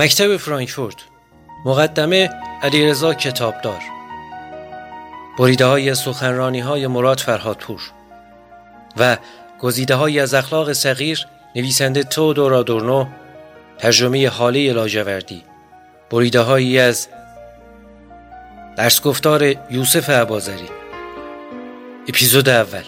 مکتب فرانکفورت مقدمه علیرضا کتابدار بریده های سخنرانی های مراد فرهادپور و گزیده های از اخلاق صغیر نویسنده تو دورادورنو ترجمه حاله لاجوردی بریده هایی از درس گفتار یوسف عبازری. اپیزود اول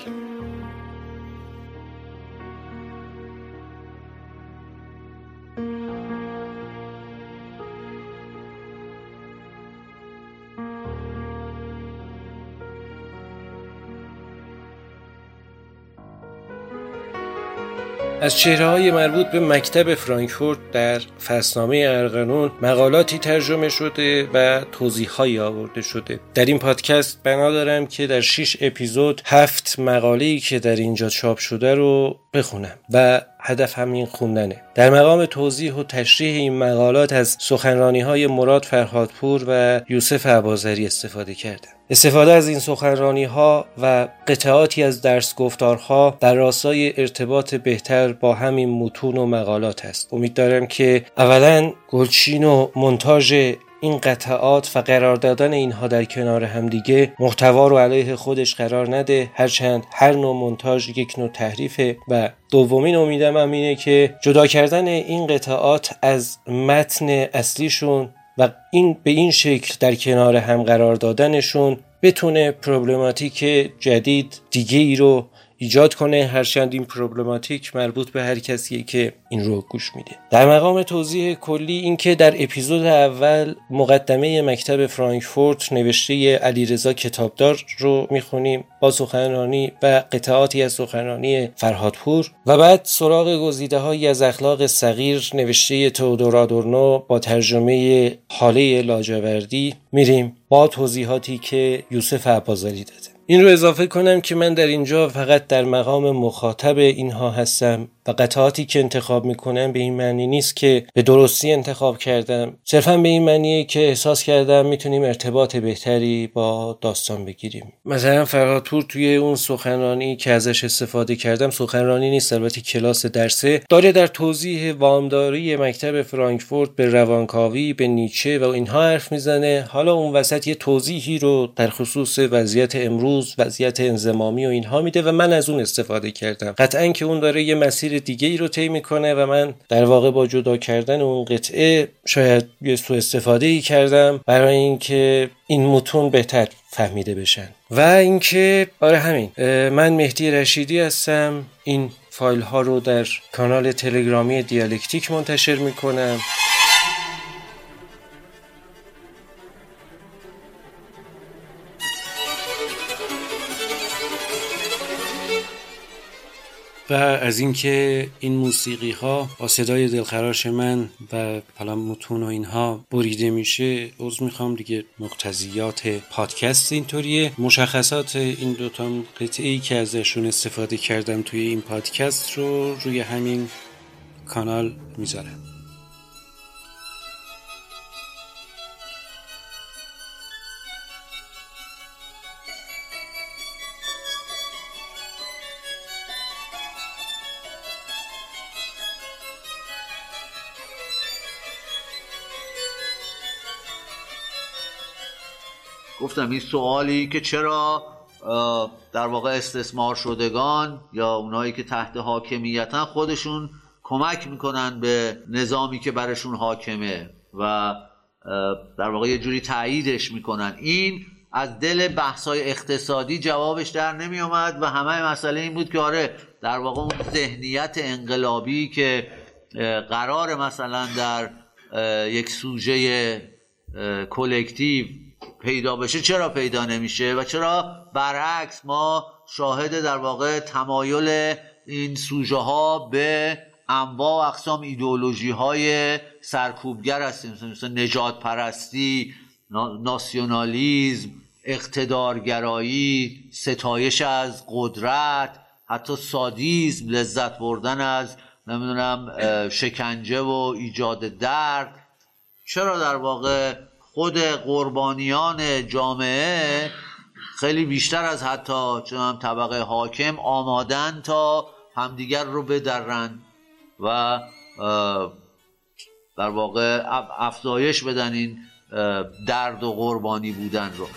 از چهره های مربوط به مکتب فرانکفورت در فصلنامه ارقنون مقالاتی ترجمه شده و توضیح آورده شده. در این پادکست بنا دارم که در شش اپیزود هفت مقاله که در اینجا چاپ شده رو بخونم و هدف همین خوندنه. در مقام توضیح و تشریح این مقالات از سخنرانی های مراد فرهادپور و یوسف عبازری استفاده کردم. استفاده از این سخنرانی ها و قطعاتی از درس گفتارها در راستای ارتباط بهتر با همین متون و مقالات است. امید دارم که اولا گلچین و منتاژ این قطعات و قرار دادن اینها در کنار همدیگه محتوا رو علیه خودش قرار نده. هرچند هر نوع منتاژ یک نوع تحریفه و دومین امیدم هم اینه که جدا کردن این قطعات از متن اصلیشون و این به این شکل در کنار هم قرار دادنشون بتونه پروبلماتیک جدید دیگه ای رو ایجاد کنه هرچند این پروبلماتیک مربوط به هر کسیه که این رو گوش میده. در مقام توضیح کلی اینکه در اپیزود اول مقدمه مکتب فرانکفورت نوشته علیرضا کتابدار رو می‌خونیم با سخنرانی و قطعاتی از سخنرانی فرهادپور و بعد سراغ گزیده های از اخلاق صغیر نوشته تودورادورنو با ترجمه حاله لاجوردی میریم با توضیحاتی که یوسف عبازاری داده. این رو اضافه کنم که من در اینجا فقط در مقام مخاطب اینها هستم. و قطعاتی که انتخاب می‌کنم به این معنی نیست که به درستی انتخاب کردم. صرفا به این معنیه که احساس کردم می‌تونیم ارتباط بهتری با داستان بگیریم. مثلا فرهادپور توی اون سخنرانی که ازش استفاده کردم سخنرانی نیست البته کلاس درسه. داره در توضیح وامداری مکتب فرانکفورت به روانکاوی به نیچه و اینها حرف می‌زنه. حالا اون وسط یه توضیحی رو در خصوص وضعیت امروز وضعیت انزمامی و اینها میده و من از اون استفاده کردم. قطعا که اون داره یه مسیر دیگه ای رو طی می‌کنه و من در واقع با جدا کردن اون قطعه شاید یه سو استفاده ای کردم برای اینکه این متون بهتر فهمیده بشن. و اینکه آره همین من مهدی رشیدی هستم. این فایل ها رو در کانال تلگرامی دیالکتیک منتشر می‌کنم. و از اینکه این موسیقی ها با صدای دلخراش من و حالا متون و اینها بریده میشه عذر می‌خوام دیگه مقتضیات پادکست اینطوریه. مشخصات این دوتا قطعه ای که ازشون استفاده کردم توی این پادکست رو روی همین کانال می‌ذارم. گفتم این سوالی که چرا در واقع استثمار شدگان یا اونایی که تحت حاکمیتن خودشون کمک می‌کنن به نظامی که برشون حاکمه و در واقع یه جوری تاییدش می‌کنن. این از دل بحثای اقتصادی جوابش در نمی اومد و همه مسئله این بود که آره در واقع اون ذهنیت انقلابی که قرار مثلا در یک سوژه کلکتیو پیدا بشه چرا پیدا نمیشه؟ و چرا برعکس ما شاهد در واقع تمایل این سوژه ها به انواع و اقسام ایدئولوژی های سرکوبگر هستیم. مثل نجات پرستی ناسیونالیزم اقتدارگرایی ستایش از قدرت حتی سادیزم لذت بردن از نمی‌دونم شکنجه و ایجاد درد. چرا در واقع خود قربانیان جامعه خیلی بیشتر از حتی چون طبقه حاکم آمادن تا همدیگر رو بدرن و در واقع افزایش بدن این درد و قربانی بودن رو.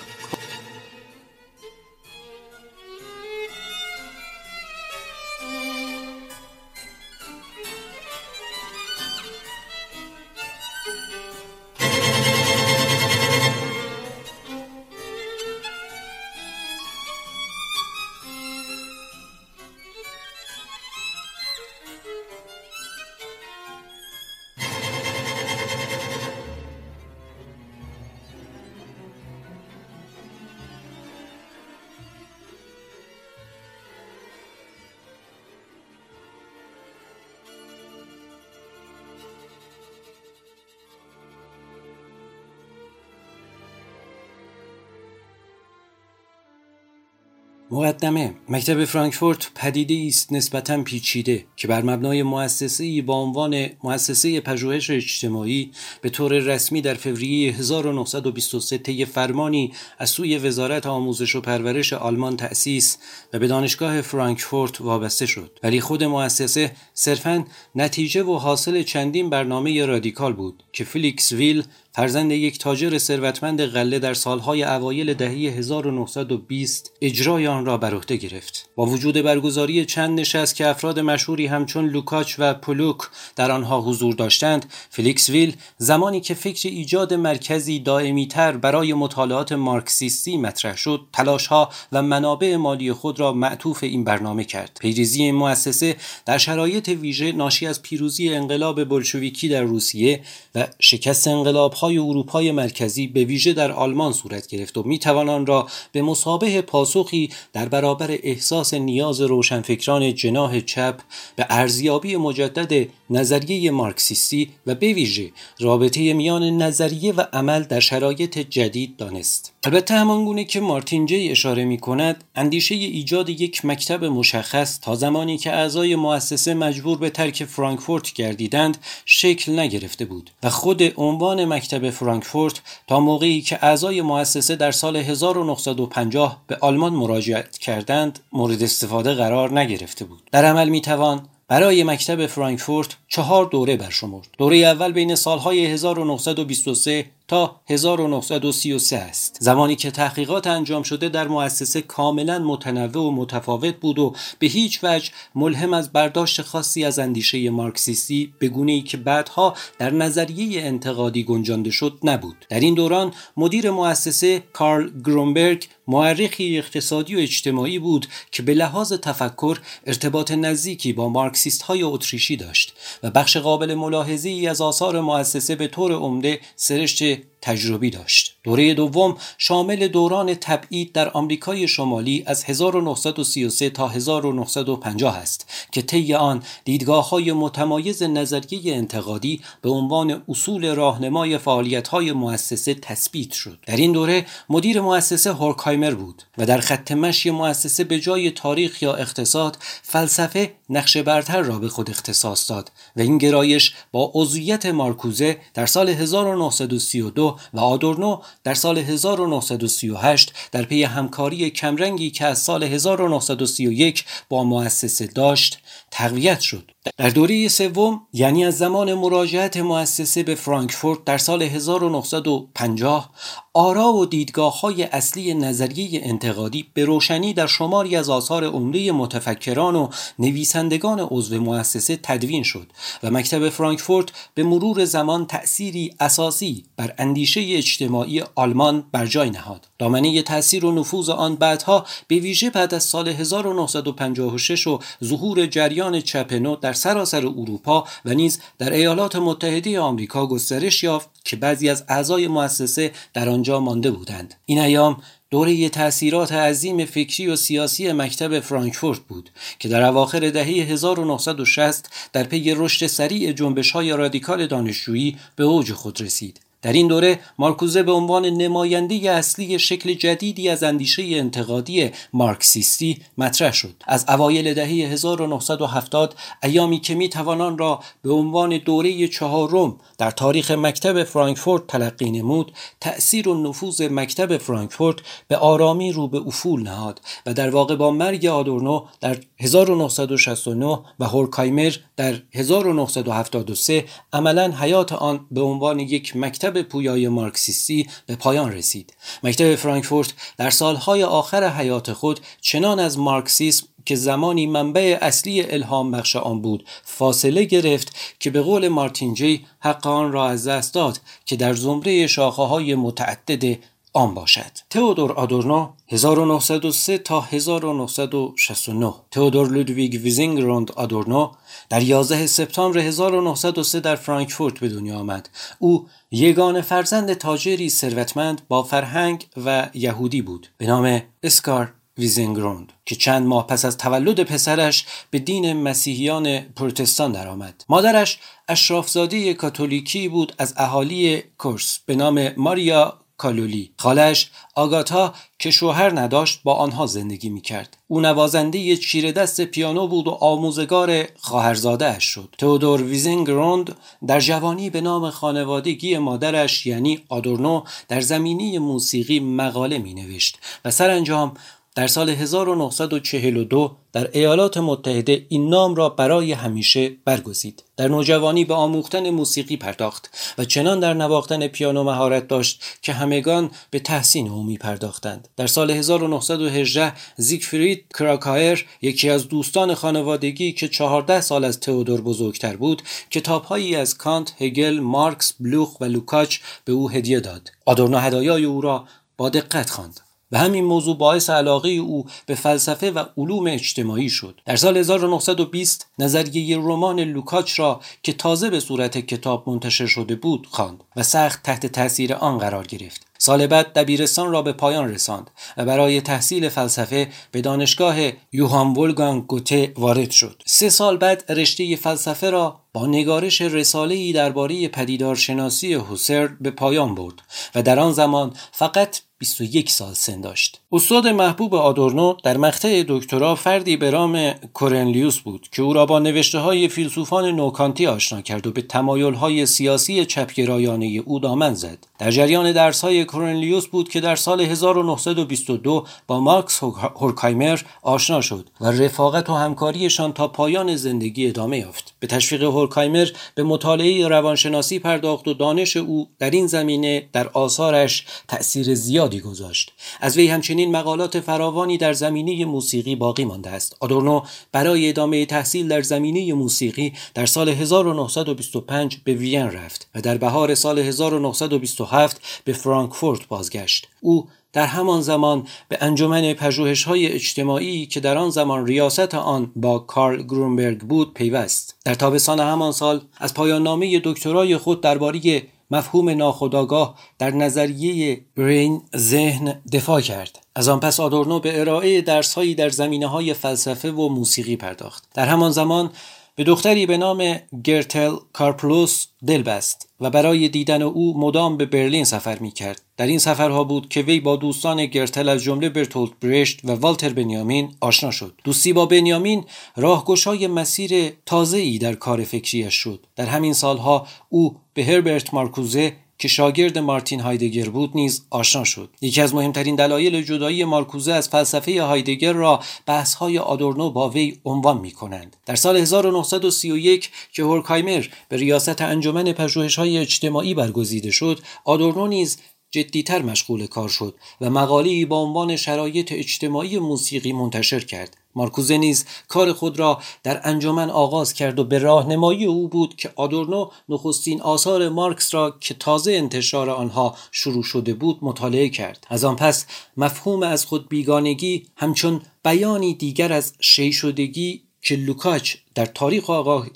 مقدمه مکتب فرانکفورت پدیده است نسبتا پیچیده که بر مبنای مؤسسه‌ای با عنوان مؤسسه پژوهش اجتماعی به طور رسمی در فوریه 1923 طی فرمانی از سوی وزارت آموزش و پرورش آلمان تأسیس و به دانشگاه فرانکفورت وابسته شد. ولی خود مؤسسه صرفا نتیجه و حاصل چندین برنامه رادیکال بود که فلیکس وایل فرزند یک تاجر ثروتمند غله در سالهای اوایل دهه 1920 اجرای آن را بر عهده گرفت. با وجود برگزاری چند نشست که افراد مشهوری همچون لوکاچ و پولوک در آنها حضور داشتند فلیکس ویل زمانی که فکر ایجاد مرکزی دائمی تر برای مطالعات مارکسیستی مطرح شد تلاشها و منابع مالی خود را معطوف این برنامه کرد. پیریزی این مؤسسه در شرایط ویژه ناشی از پیروزی انقلاب بلشویکی در روسیه و شکست انقلاب های اروپای مرکزی به ویژه در آلمان صورت گرفت و می توان آن را به مسابه پاسخی در برابر احساس نیاز روشنفکران جناح چپ به ارزیابی مجدد نظریه مارکسیستی و به ویژه رابطه میان نظریه و عمل در شرایط جدید دانست. البته همان گونه که مارتین جی اشاره می کند اندیشه ایجاد یک مکتب مشخص تا زمانی که اعضای مؤسسه مجبور به ترک فرانکفورت گردیدند شکل نگرفته بود و خود عنوان مکتب فرانکفورت تا موقعی که اعضای مؤسسه در سال 1950 به آلمان مراجعت کردند مورد استفاده قرار نگرفته بود در عمل می توان برای مکتب فرانکفورت چهار دوره برشمرد. دوره اول بین سالهای 1923 تا 1933 است. زمانی که تحقیقات انجام شده در مؤسسه کاملا متنوع و متفاوت بود و به هیچ وجه ملهم از برداشت خاصی از اندیشه مارکسیستی به گونه ای که بعدها در نظریه انتقادی گنجانده شد نبود. در این دوران مدیر مؤسسه کارل گرونبرگ معرخی اقتصادی و اجتماعی بود که به لحاظ تفکر ارتباط نزدیکی با مارکسیست های اتریشی داشت و بخش قابل ملاحظه از آثار مؤسسه به طور عمده سرشت Поехали! تجربی داشت. دوره دوم شامل دوران تبعید در آمریکای شمالی از 1933 تا 1950 است که طی آن دیدگاه های متمایز نظریه انتقادی به عنوان اصول راهنمای فعالیت های مؤسسه تثبیت شد. در این دوره مدیر مؤسسه هورکایمر بود و در خط مشی مؤسسه به جای تاریخ یا اقتصاد فلسفه نقش برتر را به خود اختصاص داد و این گرایش با عضویت مارکوزه در سال 1932 و آدورنو در سال 1938 در پی همکاری کمرنگی که از سال 1931 با مؤسسه داشت تقویت شد. در دوره سوم یعنی از زمان مراجعت مؤسسه به فرانکفورت در سال 1950 آرا و دیدگاه های اصلی نظریه انتقادی به روشنی در شماری از آثار عمده متفکران و نویسندگان عضو مؤسسه تدوین شد و مکتب فرانکفورت به مرور زمان تأثیری اساسی بر اندیشه اجتماعی آلمان بر جای نهاد. دامنه تأثیر و نفوذ آن بعدها به ویژه بعد از سال 1956 و ظهور جریان چپ در سراسر اروپا و نیز در ایالات متحده آمریکا گسترش یافت که بعضی از اعضای مؤسسه در آنجا مانده بودند. این ایام دوره تأثیرات عظیم فکری و سیاسی مکتب فرانکفورت بود که در اواخر دهه 1960 در پی رشد سریع جنبش های رادیکال دانشجویی به اوج خود رسید. در این دوره مارکوزه به عنوان نماینده اصلی شکل جدیدی از اندیشه انتقادی مارکسیستی مطرح شد. از اوایل دهه 1970 ایامی که می توانان را به عنوان دوره چهارم در تاریخ مکتب فرانکفورت تلقی نمود تأثیر و نفوذ مکتب فرانکفورت به آرامی رو به افول نهاد و در واقع با مرگ آدورنو در 1969 و هورکایمر در 1973 عملا حیات آن به عنوان یک مکتب پویای مارکسیستی به پایان رسید. مکتب فرانکفورت در سالهای آخر حیات خود چنان از مارکسیسم که زمانی منبع اصلی الهام بخش آن بود فاصله گرفت که به قول مارتین جی حق آن را از دست داد که در زمره شاخه های متعدد آن باشد. تئودور آدورنو 1903 تا 1969 تئودور لودویگ ویزنگروند آدورنو در 11 سپتامبر 1903 در فرانکفورت به دنیا آمد. او یگانه فرزند تاجری ثروتمند با فرهنگ و یهودی بود به نام اسکار ویزنگروند که چند ماه پس از تولد پسرش به دین مسیحیان پروتستان درآمد. مادرش اشرافزاده کاتولیکی بود از اهالی کورس به نام ماریا کالولی خالش آگاتا که شوهر نداشت با آنها زندگی می کرد. او نوازنده چیره دست پیانو بود و آموزگار خواهرزاده شد. تئودور ویزنگروند در جوانی به نام خانوادگی مادرش یعنی آدورنو در زمینی موسیقی مقاله می نوشت و سرانجام در سال 1942 در ایالات متحده این نام را برای همیشه برگزید. در نوجوانی به آموختن موسیقی پرداخت و چنان در نواختن پیانو مهارت داشت که همگان به تحسین او پرداختند. در سال 1918 زیگفرید کراکائر یکی از دوستان خانوادگی که 14 سال از تئودور بزرگتر بود کتابهایی از کانت، هگل، مارکس، بلوخ و لوکاچ به او هدیه داد. آدورنو هدایای او را با دقت خواند. و همین موضوع باعث علاقه او به فلسفه و علوم اجتماعی شد در سال 1920 نظریه رمان لوکاچ را که تازه به صورت کتاب منتشر شده بود خواند و سخت تحت تاثیر آن قرار گرفت سال بعد دبیرستان را به پایان رساند و برای تحصیل فلسفه به دانشگاه یوهان ولگانگ گوته وارد شد. سه سال بعد رشته فلسفه را با نگارش رساله‌ای درباره پدیدارشناسی هوسر به پایان برد و در آن زمان فقط 21 سال سن داشت. استاد محبوب آدورنو در مقطع دکترا فردی به نام کورنلیوس بود که او را با نوشته های فیلسوفان نوکانتی آشنا کرد و به تمایل های سیاسی چپگرایانه او دامن زد. در جریان درس های کورنلیوس بود که در سال 1922 با مارکس هورکایمر آشنا شد و رفاقت و همکاریشان تا پایان زندگی ادامه یافت. به تشویق هورکایمر به مطالعه روانشناسی پرداخت و دانش او در این زمینه در آثارش تأثیر زیادی گذاشت. از وی همچنین مقالات فراوانی در زمینه موسیقی باقی مانده است آدورنو برای ادامه تحصیل در زمینه موسیقی در سال 1925 به وین رفت و در بهار سال 1927 به فرانکفورت بازگشت او در همان زمان به انجمن پژوهش های اجتماعی که در آن زمان ریاست آن با کارل گرونبرگ بود پیوست. در تابستان همان سال از پایان نامه دکترای خود درباره مفهوم ناخودآگاه در نظریه برین ذهن دفاع کرد. از آن پس آدورنو به ارائه درسهایی در زمینه های فلسفه و موسیقی پرداخت. در همان زمان به دختری به نام گرتل کارپلوس دل بست و برای دیدن او مدام به برلین سفر می کرد. در این سفرها بود که وی با دوستان گرتل از جمله برتولت برشت و والتر بنیامین آشنا شد. دوستی با بنیامین راهگشای مسیر تازه ای در کار فکریش شد. در همین سالها او به هربرت مارکوزه که شاگرد مارتین هایدگر بود نیز آشنا شد. یکی از مهمترین دلایل جدایی مارکوزه از فلسفه هایدگر را بحث‌های آدورنو با وی عنوان می کنند در سال 1931 که هورکایمر به ریاست انجمن پژوهش‌های اجتماعی برگزیده شد آدورنو نیز جدیتر مشغول کار شد و مقاله‌ای با عنوان شرایط اجتماعی موسیقی منتشر کرد. مارکوزه نیز کار خود را در انجمن آغاز کرد و به راهنمایی او بود که آدورنو نخستین آثار مارکس را که تازه انتشار آنها شروع شده بود مطالعه کرد. از آن پس مفهوم از خود بیگانگی همچون بیانی دیگر از شی شدگی که لوکاچ در تاریخ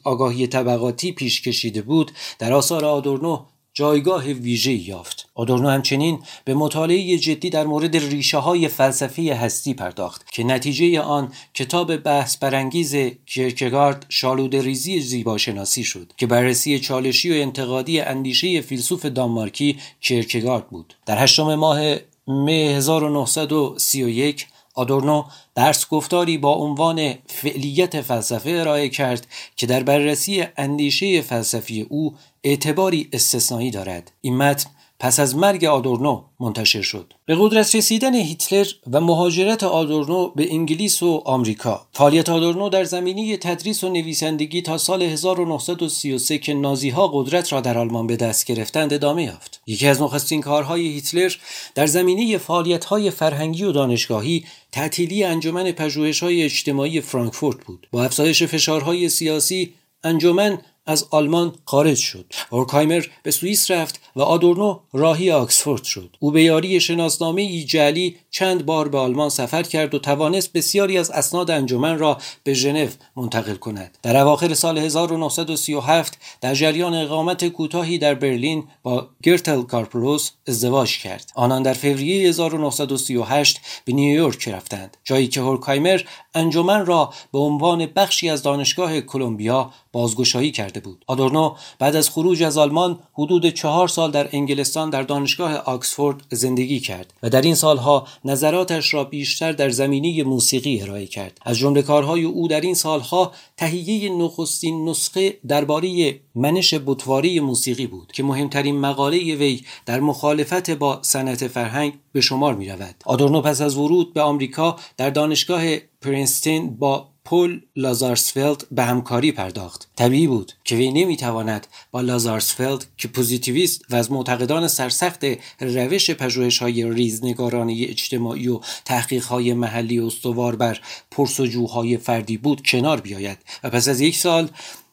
آگاهی طبقاتی پیش کشیده بود در آثار آدورنو جایگاه ویژه یافت. آدورنو همچنین به مطالعه جدی در مورد ریشه های فلسفی هستی پرداخت که نتیجه آن کتاب بحث برانگیز کیرکگارد شالود ریزی زیباشناسی شد که بررسی چالشی و انتقادی اندیشه فیلسوف دانمارکی کیرکگارد بود. در هشتم ماه می 1931 آدورنو درس گفتاری با عنوان فعلیت فلسفه ارائه کرد که در بررسی اندیشه فلسفی او اعتباری استثنایی دارد. این متن پس از مرگ آدورنو منتشر شد. به قدرت رسیدن هیتلر و مهاجرت آدورنو به انگلیس و آمریکا. فعالیت آدورنو در زمینه تدریس و نویسندگی تا سال 1933 که نازی ها قدرت را در آلمان به دست گرفتند ادامه یافت. یکی از نخستین کارهای هیتلر در زمینه فعالیت های فرهنگی و دانشگاهی تعطیلی انجمن پژوهش‌های اجتماعی فرانکفورت بود. با افزایش فشارهای سیاسی انجمن از آلمان خارج شد. اورکایمر به سوئیس رفت و آدورنو راهی آکسفورد شد. او به یاری شناسنامه ای جعلی چند بار به آلمان سفر کرد و توانست بسیاری از اسناد انجمن را به ژنو منتقل کند. در اواخر سال 1937 در جریان اقامت کوتاهی در برلین با گرتل کارپروس ازدواج کرد. آنان در فوریه 1938 به نیویورک رفتند جایی که هورکایمر انجمن را به عنوان بخشی از دانشگاه کلمبیا بازگشایی کرده بود آدورنو بعد از خروج از آلمان حدود چهار سال در انگلستان در دانشگاه آکسفورد زندگی کرد و در این سالها نظراتش را بیشتر در زمینه موسیقی ارائه کرد از جمله کارهای او در این سالها تهیه نخستین نسخه درباره منش بطواری موسیقی بود که مهمترین مقاله وی در مخالفت با صنعت فرهنگ به شمار می رود. آدورنو پس از ورود به آمریکا در دانشگاه پرینستون با پول لازارسفلد به همکاری پرداخت. طبیعی بود که وی نمی‌تواند با لازارسفلد که پوزیتیویست و از معتقدان سرسخت روش پژوهش های ریزنگارانه اجتماعی و تحقیق های محلی استوار بر پرس‌وجوهای فردی بود کنار بیاید و پس از یک سال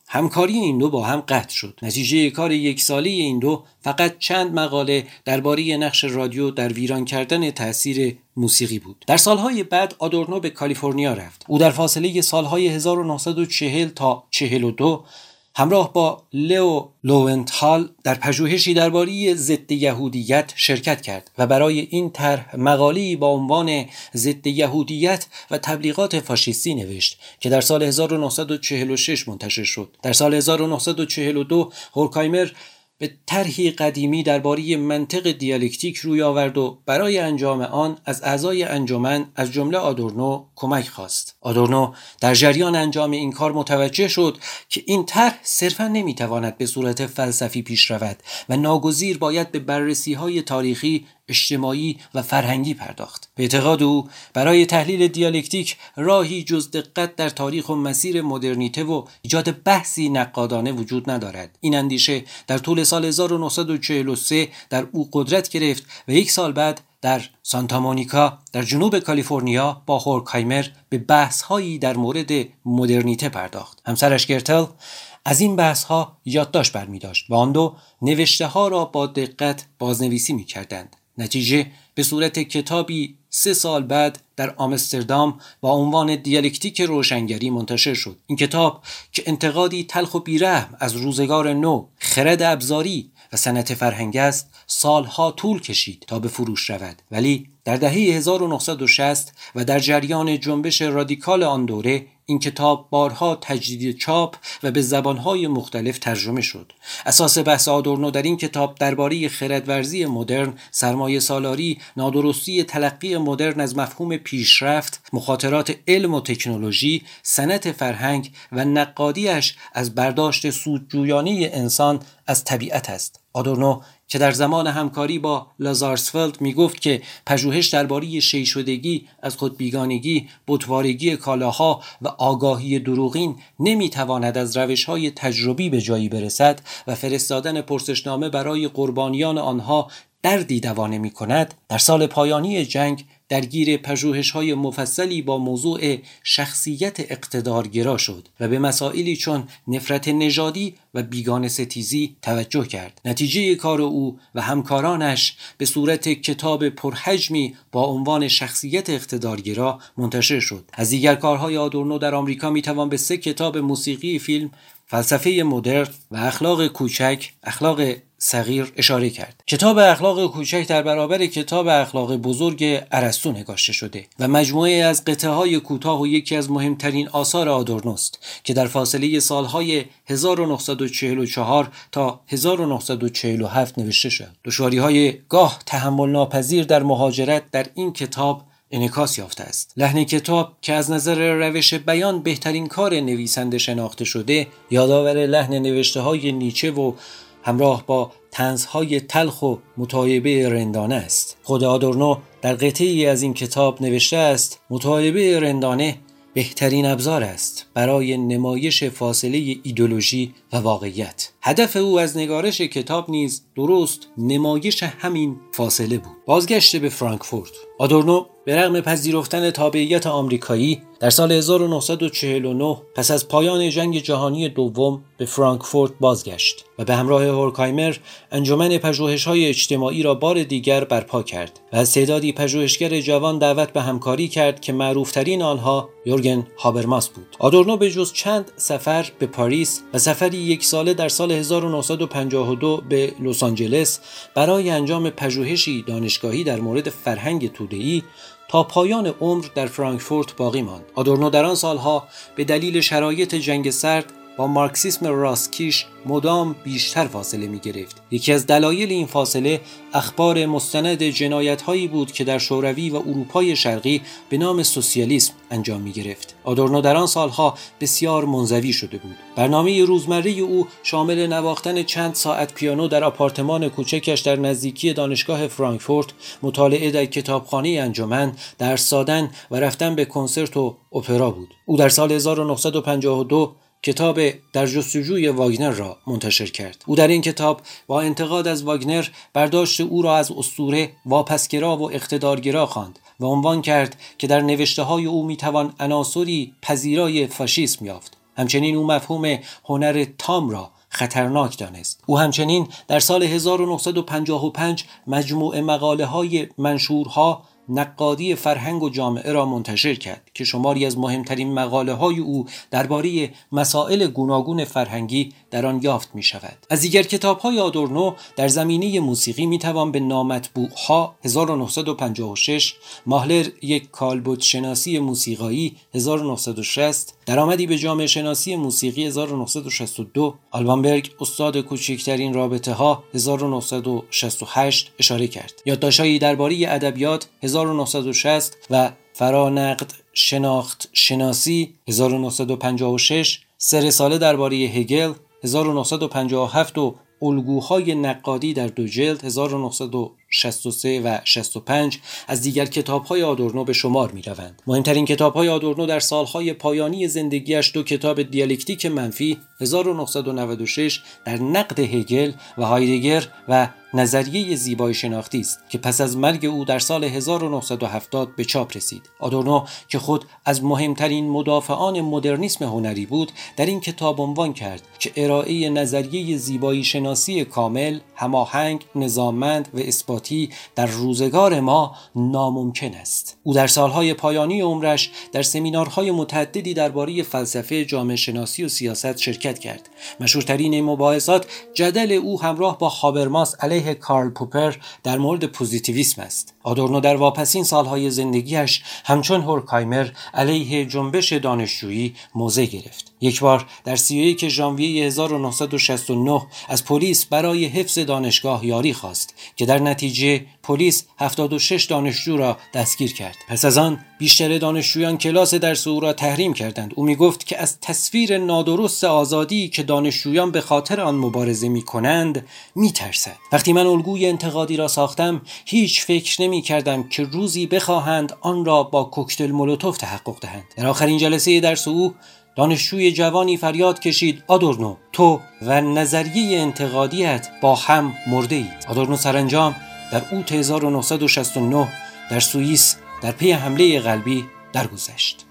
همکاری این دو با هم قطع شد. نتیجه کار یک ساله این دو فقط چند مقاله درباره نقش رادیو در ویران کردن تاثیر موسیقی بود. در سالهای بعد آدورنو به کالیفرنیا رفت. او در فاصله سالهای 1940 تا 42 همراه با لئو لوونتال در پژوهشی درباره ضد یهودیت شرکت کرد و برای این طرح مقاله‌ای با عنوان ضد یهودیت و تبلیغات فاشیستی نوشت که در سال 1946 منتشر شد. در سال 1942 هورکایمر به طرحی قدیمی درباره منطق دیالکتیک روی آورد و برای انجام آن از اعضای انجمن از جمله آدورنو کمک خواست. آدورنو در جریان انجام این کار متوجه شد که این طرح صرفا نمی‌تواند به صورت فلسفی پیش رود و ناگزیر باید به بررسی های تاریخی اجتماعی و فرهنگی پرداخت. به اعتقاد او برای تحلیل دیالکتیک راهی جز دقت در تاریخ و مسیر مدرنیته و ایجاد بحثی نقادانه وجود ندارد. این اندیشه در طول سال 1943 در او قدرت گرفت و یک سال بعد در سانتا مونیکا در جنوب کالیفرنیا با هورکایمر به بحث هایی در مورد مدرنیته پرداخت. همسرش گرتل از این بحث ها یادداشت برمی داشت و آن دو نوشته ها را با دقت بازنویسی می کردند. نتیجه به صورت کتابی سه سال بعد در آمستردام با عنوان دیالکتیک روشنگری منتشر شد. این کتاب که انتقادی تلخ و بیرحم از روزگار نو خرد ابزاری و سنت فرهنگ است سالها طول کشید تا به فروش رود. ولی در دهه 1960 و در جریان جنبش رادیکال آن دوره این کتاب بارها تجدید چاپ و به زبانهای مختلف ترجمه شد. اساس بحث آدورنو در این کتاب درباره خردورزی مدرن سرمایه سالاری نادرستی تلقی مدرن از مفهوم پیشرفت مخاطرات علم و تکنولوژی سنت فرهنگ و نقادیش از برداشت سودجویانه انسان از طبیعت است. آدورنو که در زمان همکاری با لازارسفلد می گفت که پژوهش درباره شی شدگی از خود بیگانگی بطوارگی کالاها و آگاهی دروغین نمی‌تواند از روش های تجربی به جایی برسد و فرستادن پرسشنامه برای قربانیان آنها دردی دوانه می کند در سال پایانی جنگ درگیر پژوهش های مفصلی با موضوع شخصیت اقتدارگرا شد و به مسائلی چون نفرت نژادی و بیگان ستیزی توجه کرد. نتیجه کار او و همکارانش به صورت کتاب پرحجمی با عنوان شخصیت اقتدارگرا منتشر شد. از دیگر کارهای آدورنو در آمریکا می‌توان به سه کتاب موسیقی فیلم فلسفه مدرن و اخلاق کوچک اخلاق صغیر اشاره کرد. کتاب اخلاق کوچک در برابر کتاب اخلاق بزرگ ارسطو نگاشته شده و مجموعه از قطعه های کوتاه و یکی از مهمترین آثار آدورنوست که در فاصله سالهای 1944 تا 1947 نوشته شد. دشواری های گاه تحمل ناپذیر در مهاجرت در این کتاب انکاس یافته است. لحن کتاب که از نظر روش بیان بهترین کار نویسنده شناخته شده یادآور لحن نوشته های نیچه و همراه با تنزهای تلخ و مطایبه رندانه است. خود آدورنو در قطعی از این کتاب نوشته است مطایبه رندانه بهترین ابزار است برای نمایش فاصله ایدولوژی و واقعیت. هدف او از نگارش کتاب نیز درست نمایش همین فاصله بود. بازگشت به فرانکفورت. آدورنو به رغم پذیرفتن تابعیت آمریکایی در سال 1949 پس از پایان جنگ جهانی دوم به فرانکفورت بازگشت و به همراه هورکایمر انجمن پژوهش‌های اجتماعی را بار دیگر برپا کرد و از تعدادی پژوهشگر جوان دعوت به همکاری کرد که معروفترین آنها یورگن هابرماس بود. آدورنو به جز چند سفر به پاریس و سفری یک ساله در سال 1952 به لس آنجلس برای انجام پژوهشی دانشگاهی در مورد فرهنگ توده‌ای تا پایان عمر در فرانکفورت باقی ماند. آدورنو در آن سالها به دلیل شرایط جنگ سرد با مارکسیسم راسکیش مدام بیشتر فاصله می گرفت. یکی از دلایل این فاصله اخبار مستند جنایت هایی بود که در شوروی و اروپای شرقی به نام سوسیالیسم انجام می گرفت. آدورنو در آن سالها بسیار منزوی شده بود. برنامه روزمره او شامل نواختن چند ساعت پیانو در آپارتمان کوچکش در نزدیکی دانشگاه فرانکفورت، مطالعه در کتابخانه انجمن، درس دادن و رفتن به کنسرت و اپرا بود. او در سال 1952 کتاب در جستجوی واگنر را منتشر کرد. او در این کتاب با انتقاد از واگنر برداشت او را از اسطوره واپسگرا و اقتدارگرا خواند و عنوان کرد که در نوشته های او می‌توان عناصری پذیرای فاشیسم یافت. همچنین او مفهوم هنر تام را خطرناک دانست. او همچنین در سال 1955 مجموعه مقاله های منشورها نقادی فرهنگ و جامعه را منتشر کرد که شماری از مهمترین مقاله های او درباره مسائل گوناگون فرهنگی در آن یافت می شود از دیگر کتاب های آدورنو در زمینه موسیقی می توان به نامطبوع ها 1956 ماهلر یک کالبوت شناسی موسیقایی 1960 درآمدی به جامعه شناسی موسیقی 1962 آلبانبرگ استاد کوچکترین رابطه ها 1968 اشاره کرد. یادداشتهایی درباره ادبیات 1960 و فرانقد شناخت شناسی 1956 سه رساله درباره هگل 1957 و الگوهای نقادی در دو جلد 1963 و 65 از دیگر کتابهای آدورنو به شمار می روند. مهمترین کتابهای آدورنو در سالهای پایانی زندگیش دو کتاب دیالکتیک منفی 1996 در نقد هگل و هایدگر و نظریه زیبای شناختی است که پس از مرگ او در سال 1970 به چاپ رسید. آدورنو که خود از مهمترین مدافعان مدرنیسم هنری بود در این کتاب عنوان کرد که ارائه نظریه زیبایی شناسی کامل هماهنگ نظاممند و اثباتی در روزگار ما ناممکن است. او در سالهای پایانی عمرش در سمینارهای متعددی درباره فلسفه جامعه شناسی و سیاست شرکت کرد. مشهورترین این مباحثات جدل او همراه با هابرماس علیه کارل پوپر در مورد پوزیتیویسم است. آدورنو در واپسین سالهای زندگیش همچون هورکایمر علیه جنبش دانشجویی موضع گرفت. یک بار در 31 ژانویه 1969 از پلیس برای حفظ دانشگاه یاری خواست که در نتیجه پلیس 76 دانشجو را دستگیر کرد. پس از آن بیشتر دانشجویان کلاس درس او را تحریم کردند. او می‌گفت که از تصویر نادرست آزادی که دانشجویان به خاطر آن مبارزه می کنند می ترسد. وقتی من الگوی انتقادی را ساختم هیچ فکر نمی کردم که روزی بخواهند آن را با کوکتل مولوتوف تحقق دهند. در آخرین جلسه درس او دانشجوی جوانی فریاد کشید آدورنو تو و نظریه انتقادیت با هم مرده اید آدورنو سرانجام در اوت 1969 در سوئیس در پی حمله قلبی درگذشت.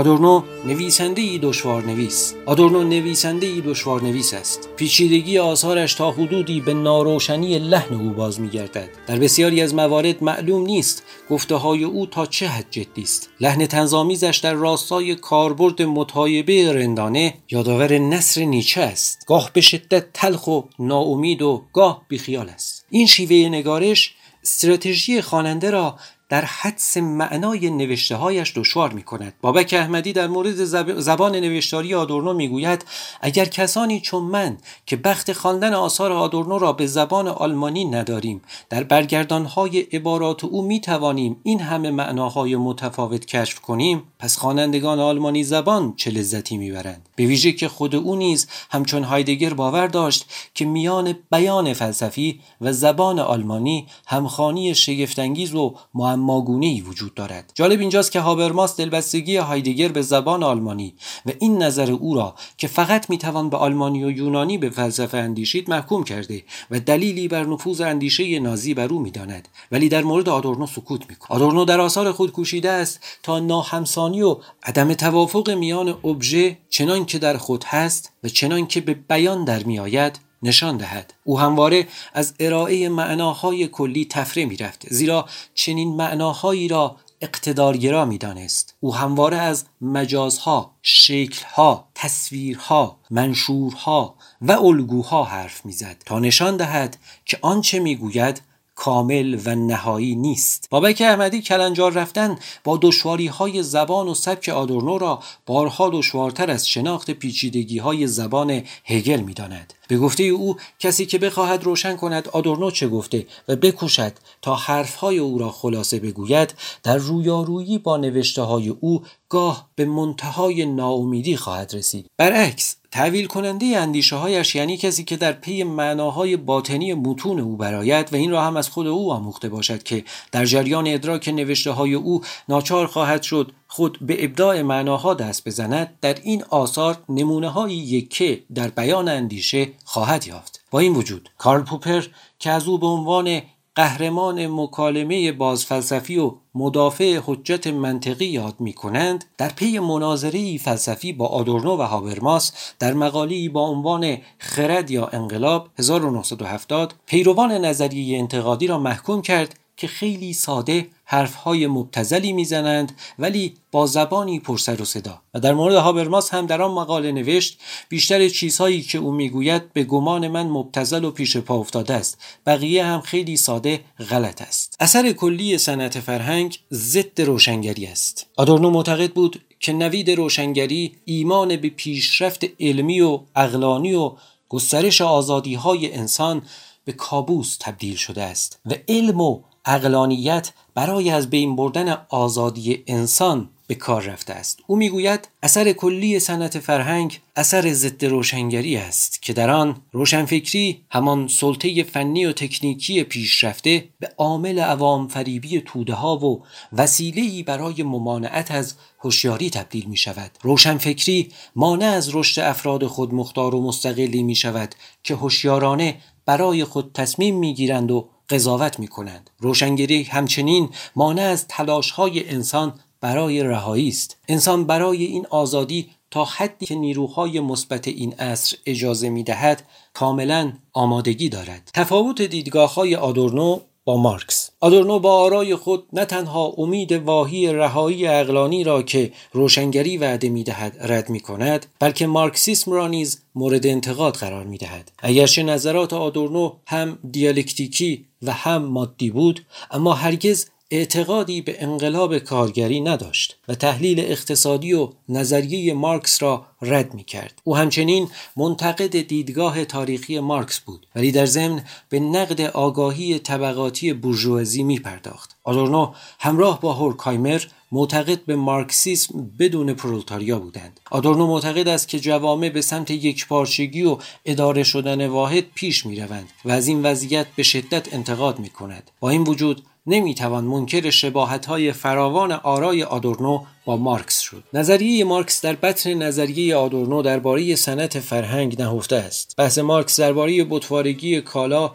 آدورنو نویسنده ای دشوار نویس آدورنو نویسنده ای دشوار نویس است. پیچیدگی آثارش تا حدودی به ناروشنی لحن او باز میگردد. در بسیاری از موارد معلوم نیست گفته های او تا چه حد جدی است. لحن تنظامیزش در راستای کاربرد متایبه رندانه یادآور نصر نیچه است. گاه به شدت تلخ و ناامید و گاه بیخیال است. این شیوه نگارش استراتژی خواننده را در حدس معنای نوشته هایش دشوار می کند بابک احمدی در مورد زبان نوشتاری آدورنو می گوید اگر کسانی چون من که بخت خواندن آثار آدورنو را به زبان آلمانی نداریم در برگردان های عبارات او می توانیم این همه معناهای متفاوت کشف کنیم پس خوانندگان آلمانی زبان چه لذتی می‌برند؟ به ویژه که خود او نیز همچون هایدگر باور داشت که میان بیان فلسفی و زبان آلمانی همخانی شگفتانگیز و معماگونه ای وجود دارد. جالب اینجاست که هابرماس دلبستگی هایدگر به زبان آلمانی و این نظر او را که فقط می‌توان به آلمانی و یونانی به فلسفه اندیشید محکوم کرده و دلیلی بر نفوذ اندیشه نازی بر او می‌داند. ولی در مورد آدورنو سکوت می‌کند آدورنو در آثار خود کوشیده است تا ناهمسانی و عدم توافق میان ابژه چنان که در خود هست و چنان که به بیان در میآید نشان دهد. او همواره از ارائه معناهای کلی تفره می‌رفت زیرا چنین معناهایی را اقتدارگرا می‌دانست. او همواره از مجازها شکلها تصویرها منشورها و الگوها حرف می‌زد تا نشان دهد که آنچه می‌گوید کامل و نهایی نیست. بابک احمدی کلنجار رفتن با دشواری های زبان و سبک آدورنو را بارها دشوارتر از شناخت پیچیدگی های زبان هگل می‌داند. به گفته او کسی که بخواهد روشن کند آدورنو چه گفته و بکوشد تا حرفهای او را خلاصه بگوید در رویارویی با نوشته های او گاه به منتهای ناامیدی خواهد رسید. برعکس تحویل کننده اندیشه هایش یعنی کسی که در پی معناهای باطنی متون او براید و این را هم از خود او آموخته باشد که در جریان ادراک نوشته های او ناچار خواهد شد خود به ابداع معناها دست بزند در این آثار نمونه های یکه در بیان اندیشه خواهد یافت. با این وجود کارل پوپر که از او به عنوان قهرمان مکالمه بازفلسفی و مدافع حجت منطقی یاد می کنند در پی مناظری فلسفی با آدورنو و هابرماس در مقالی با عنوان خرد یا انقلاب 1970 پیروان نظریه انتقادی را محکوم کرد که خیلی ساده حرفهای مبتزلی می‌زنند ولی با زبانی پرسر و صدا. و در مورد هابرماس هم در آن مقاله نوشت بیشتر چیزهایی که او می‌گوید به گمان من مبتزل و پیش پا افتاده است. بقیه هم خیلی ساده غلط است. اثر کلی صنعت فرهنگ ضد روشنگری است. آدورنو معتقد بود که نوید روشنگری ایمان به پیشرفت علمی و اقلانی و گسترش آزادی های انسان به کابوس تبدیل شده است و علم و اقلانیت برای از بین بردن آزادی انسان به کار رفته است. او می‌گوید اثر کلی صنعت فرهنگ اثر ضد روشنگری است که در آن روشنفکری همان سلطه فنی و تکنیکی پیشرفته به عامل عوام فریبی توده ها و وسیله‌ای برای ممانعت از هوشیاری تبدیل می شود روشنفکری مانع از رشد افراد خود مختار و مستقلی می شود که هوشیارانه برای خود تصمیم می گیرند و قضاوت می کنند. روشنگری همچنین مانع از تلاش های انسان برای رهایی است. انسان برای این آزادی تا حدی که نیروهای مثبت این عصر اجازه می دهد کاملا آمادگی دارد. تفاوت دیدگاه های آدورنو با مارکس آدورنو با آرای خود نه تنها امید واهی رهایی اقلانی را که روشنگری وعده می‌دهد رد می کند بلکه مارکسیسم را نیز مورد انتقاد قرار می دهد اگرچه نظرات آدورنو هم دیالکتیکی و هم مادی بود اما هرگز اعتقادی به انقلاب کارگری نداشت و تحلیل اقتصادی و نظریه مارکس را رد می کرد. او همچنین منتقد دیدگاه تاریخی مارکس بود ولی در ضمن به نقد آگاهی طبقاتی بورژوازی می پرداخت. آدورنو همراه با هورکایمر معتقد به مارکسیسم بدون پرولتاریا بودند. آدورنو معتقد است که جوامع به سمت یکپارچگی و اداره شدن واحد پیش می روند و از این وضعیت به شدت انتقاد می کند. با این وجود نمی‌توان منکر شباهت های فراوان آرای آدورنو با مارکس شد نظریه مارکس در بطن نظریه آدورنو درباره صنعت فرهنگ نهفته است بحث مارکس درباره بطوارگی کالا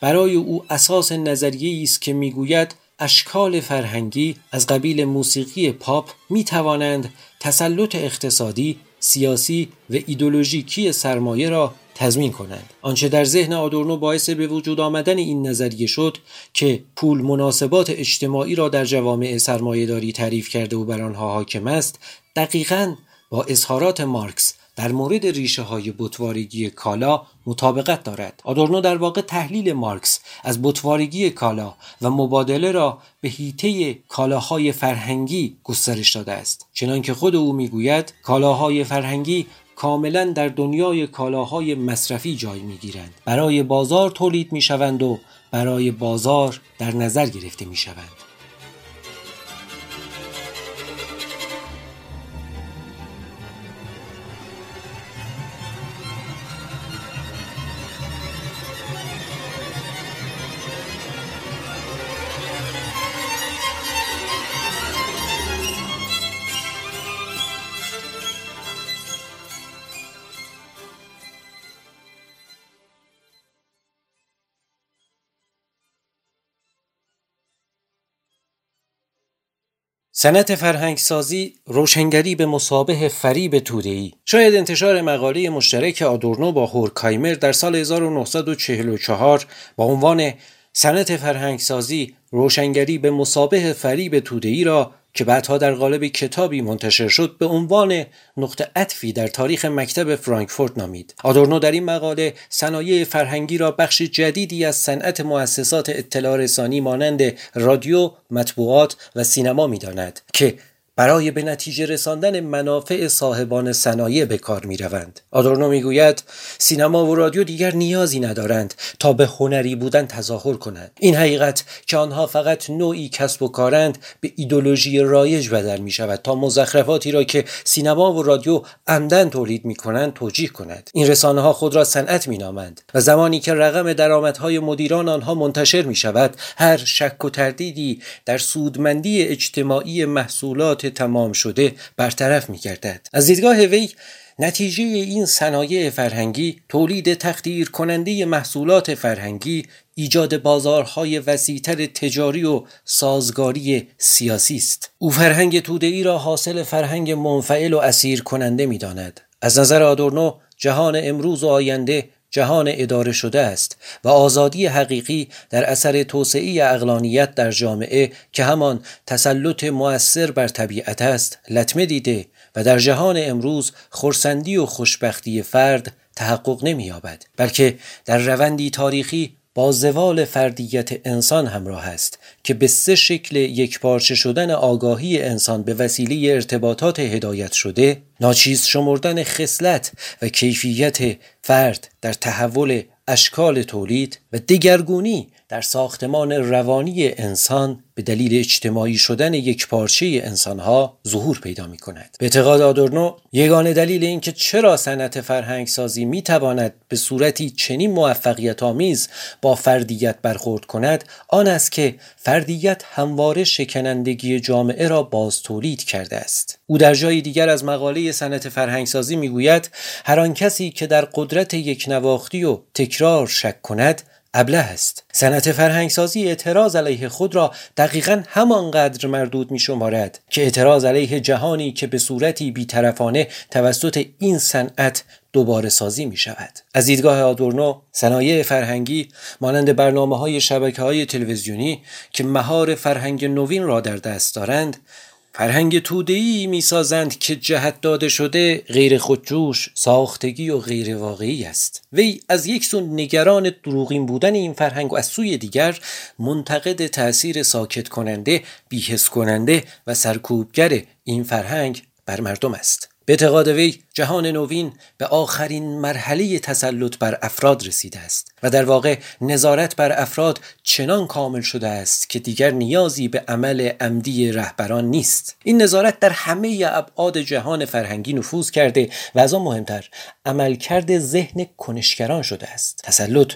برای او اساس نظریه است که می‌گوید اشکال فرهنگی از قبیل موسیقی پاپ می توانند تسلط اقتصادی، سیاسی و ایدولوژیکی سرمایه را تضمین کنند. آنچه در ذهن آدورنو باعث به وجود آمدن این نظریه شد که پول مناسبات اجتماعی را در جوامع سرمایهداری تعریف کرده و بر آنها حاکم است دقیقا با اظهارات مارکس در مورد ریشه های بطوارگی کالا مطابقت دارد. آدورنو در واقع تحلیل مارکس از بطوارگی کالا و مبادله را به هیته کالاهای فرهنگی گسترش داده است. چنانکه خود او می‌گوید کالاهای فرهنگی کاملا در دنیای کالاهای مصرفی جای می‌گیرند. برای بازار تولید می‌شوند و برای بازار در نظر گرفته می‌شوند. سنت فرهنگسازی روشنگری به مسابه فریب تودهی شاید انتشار مقاله مشترک آدورنو با هورکایمر در سال 1944 با عنوان سنت فرهنگسازی روشنگری به مسابه فریب تودهی را که بعدها در قالب کتابی منتشر شد به عنوان نقطه عطفی در تاریخ مکتب فرانکفورت نامید. آدورنو در این مقاله صنایع فرهنگی را بخش جدیدی از صنعت مؤسسات اطلاع رسانی مانند رادیو مطبوعات و سینما می‌داند که برای به نتیجه رساندن منافع صاحبان صنایع به کار می روند. آدورنو می گوید سینما و رادیو دیگر نیازی ندارند تا به هنری بودن تظاهر کنند. این حقیقت که آنها فقط نوعی کسب و کارند به ایدولوژی رایج بدل می شود تا مزخرفاتی را که سینما و رادیو عمدن تولید می کنند توجیه کند. این رسانه ها خود را صنعت می نامند و زمانی که رقم درآمدهای مدیران آنها منتشر می شود هر شک و تردیدی در سودمندی اجتماعی محصولات تمام شده برطرف می گردد. از دیدگاه وی نتیجه این صنایع فرهنگی تولید تقدیر کننده محصولات فرهنگی ایجاد بازارهای وسیعتر تجاری و سازگاری سیاسی است او فرهنگ توده ای را حاصل فرهنگ منفعل و اسیر کننده می داند. از نظر آدورنو جهان امروز و آینده جهان اداره شده است و آزادی حقیقی در اثر توسعه اقلانیت در جامعه که همان تسلط مؤثر بر طبیعت است لطمه دیده و در جهان امروز خورسندی و خوشبختی فرد تحقق نمییابد بلکه در روندی تاریخی با زوال فردیت انسان همراه است که به سه شکل یک پارچه شدن آگاهی انسان به وسیله ارتباطات هدایت شده ناچیز شمردن خصلت و کیفیت فرد در تحول اشکال تولید و دگرگونی در ساختمان روانی انسان به دلیل اجتماعی شدن یک پارچه انسانها ظهور پیدا می کند. به اعتقاد آدورنو یگانه دلیل اینکه چرا صنعت فرهنگ سازی می تواند به صورتی چنین موفقیت آمیز با فردیت برخورد کند آن است که فردیت همواره شکنندگی جامعه را باز تولید کرده است. او در جای دیگر از مقاله صنعت فرهنگ سازی می گوید هر آن کسی که در قدرت یک نواختی و تکرار شک کند ابله است صنعت فرهنگسازی اعتراض علیه خود را دقیقا همانقدر مردود می شمارد که اعتراض علیه جهانی که به صورتی بیطرفانه توسط این صنعت دوباره سازی می شود. از دیدگاه آدورنو صنایع فرهنگی مانند برنامه های شبکه های تلویزیونی که مهار فرهنگ نوین را در دست دارند فرهنگ تودهی می سازند که جهت داده شده غیر خودجوش، ساختگی و غیر واقعی است. وی از یک سو نگران دروغین بودن این فرهنگ و از سوی دیگر منتقد تأثیر ساکت کننده، بیهس کننده و سرکوبگر این فرهنگ بر مردم است. به اعتقاد وی جهان نوین به آخرین مرحله تسلط بر افراد رسیده است و در واقع نظارت بر افراد چنان کامل شده است که دیگر نیازی به عمل عمدی رهبران نیست. این نظارت در همه ابعاد جهان فرهنگی نفوذ کرده و از آن مهمتر عملکرد ذهن کنشگران شده است. تسلط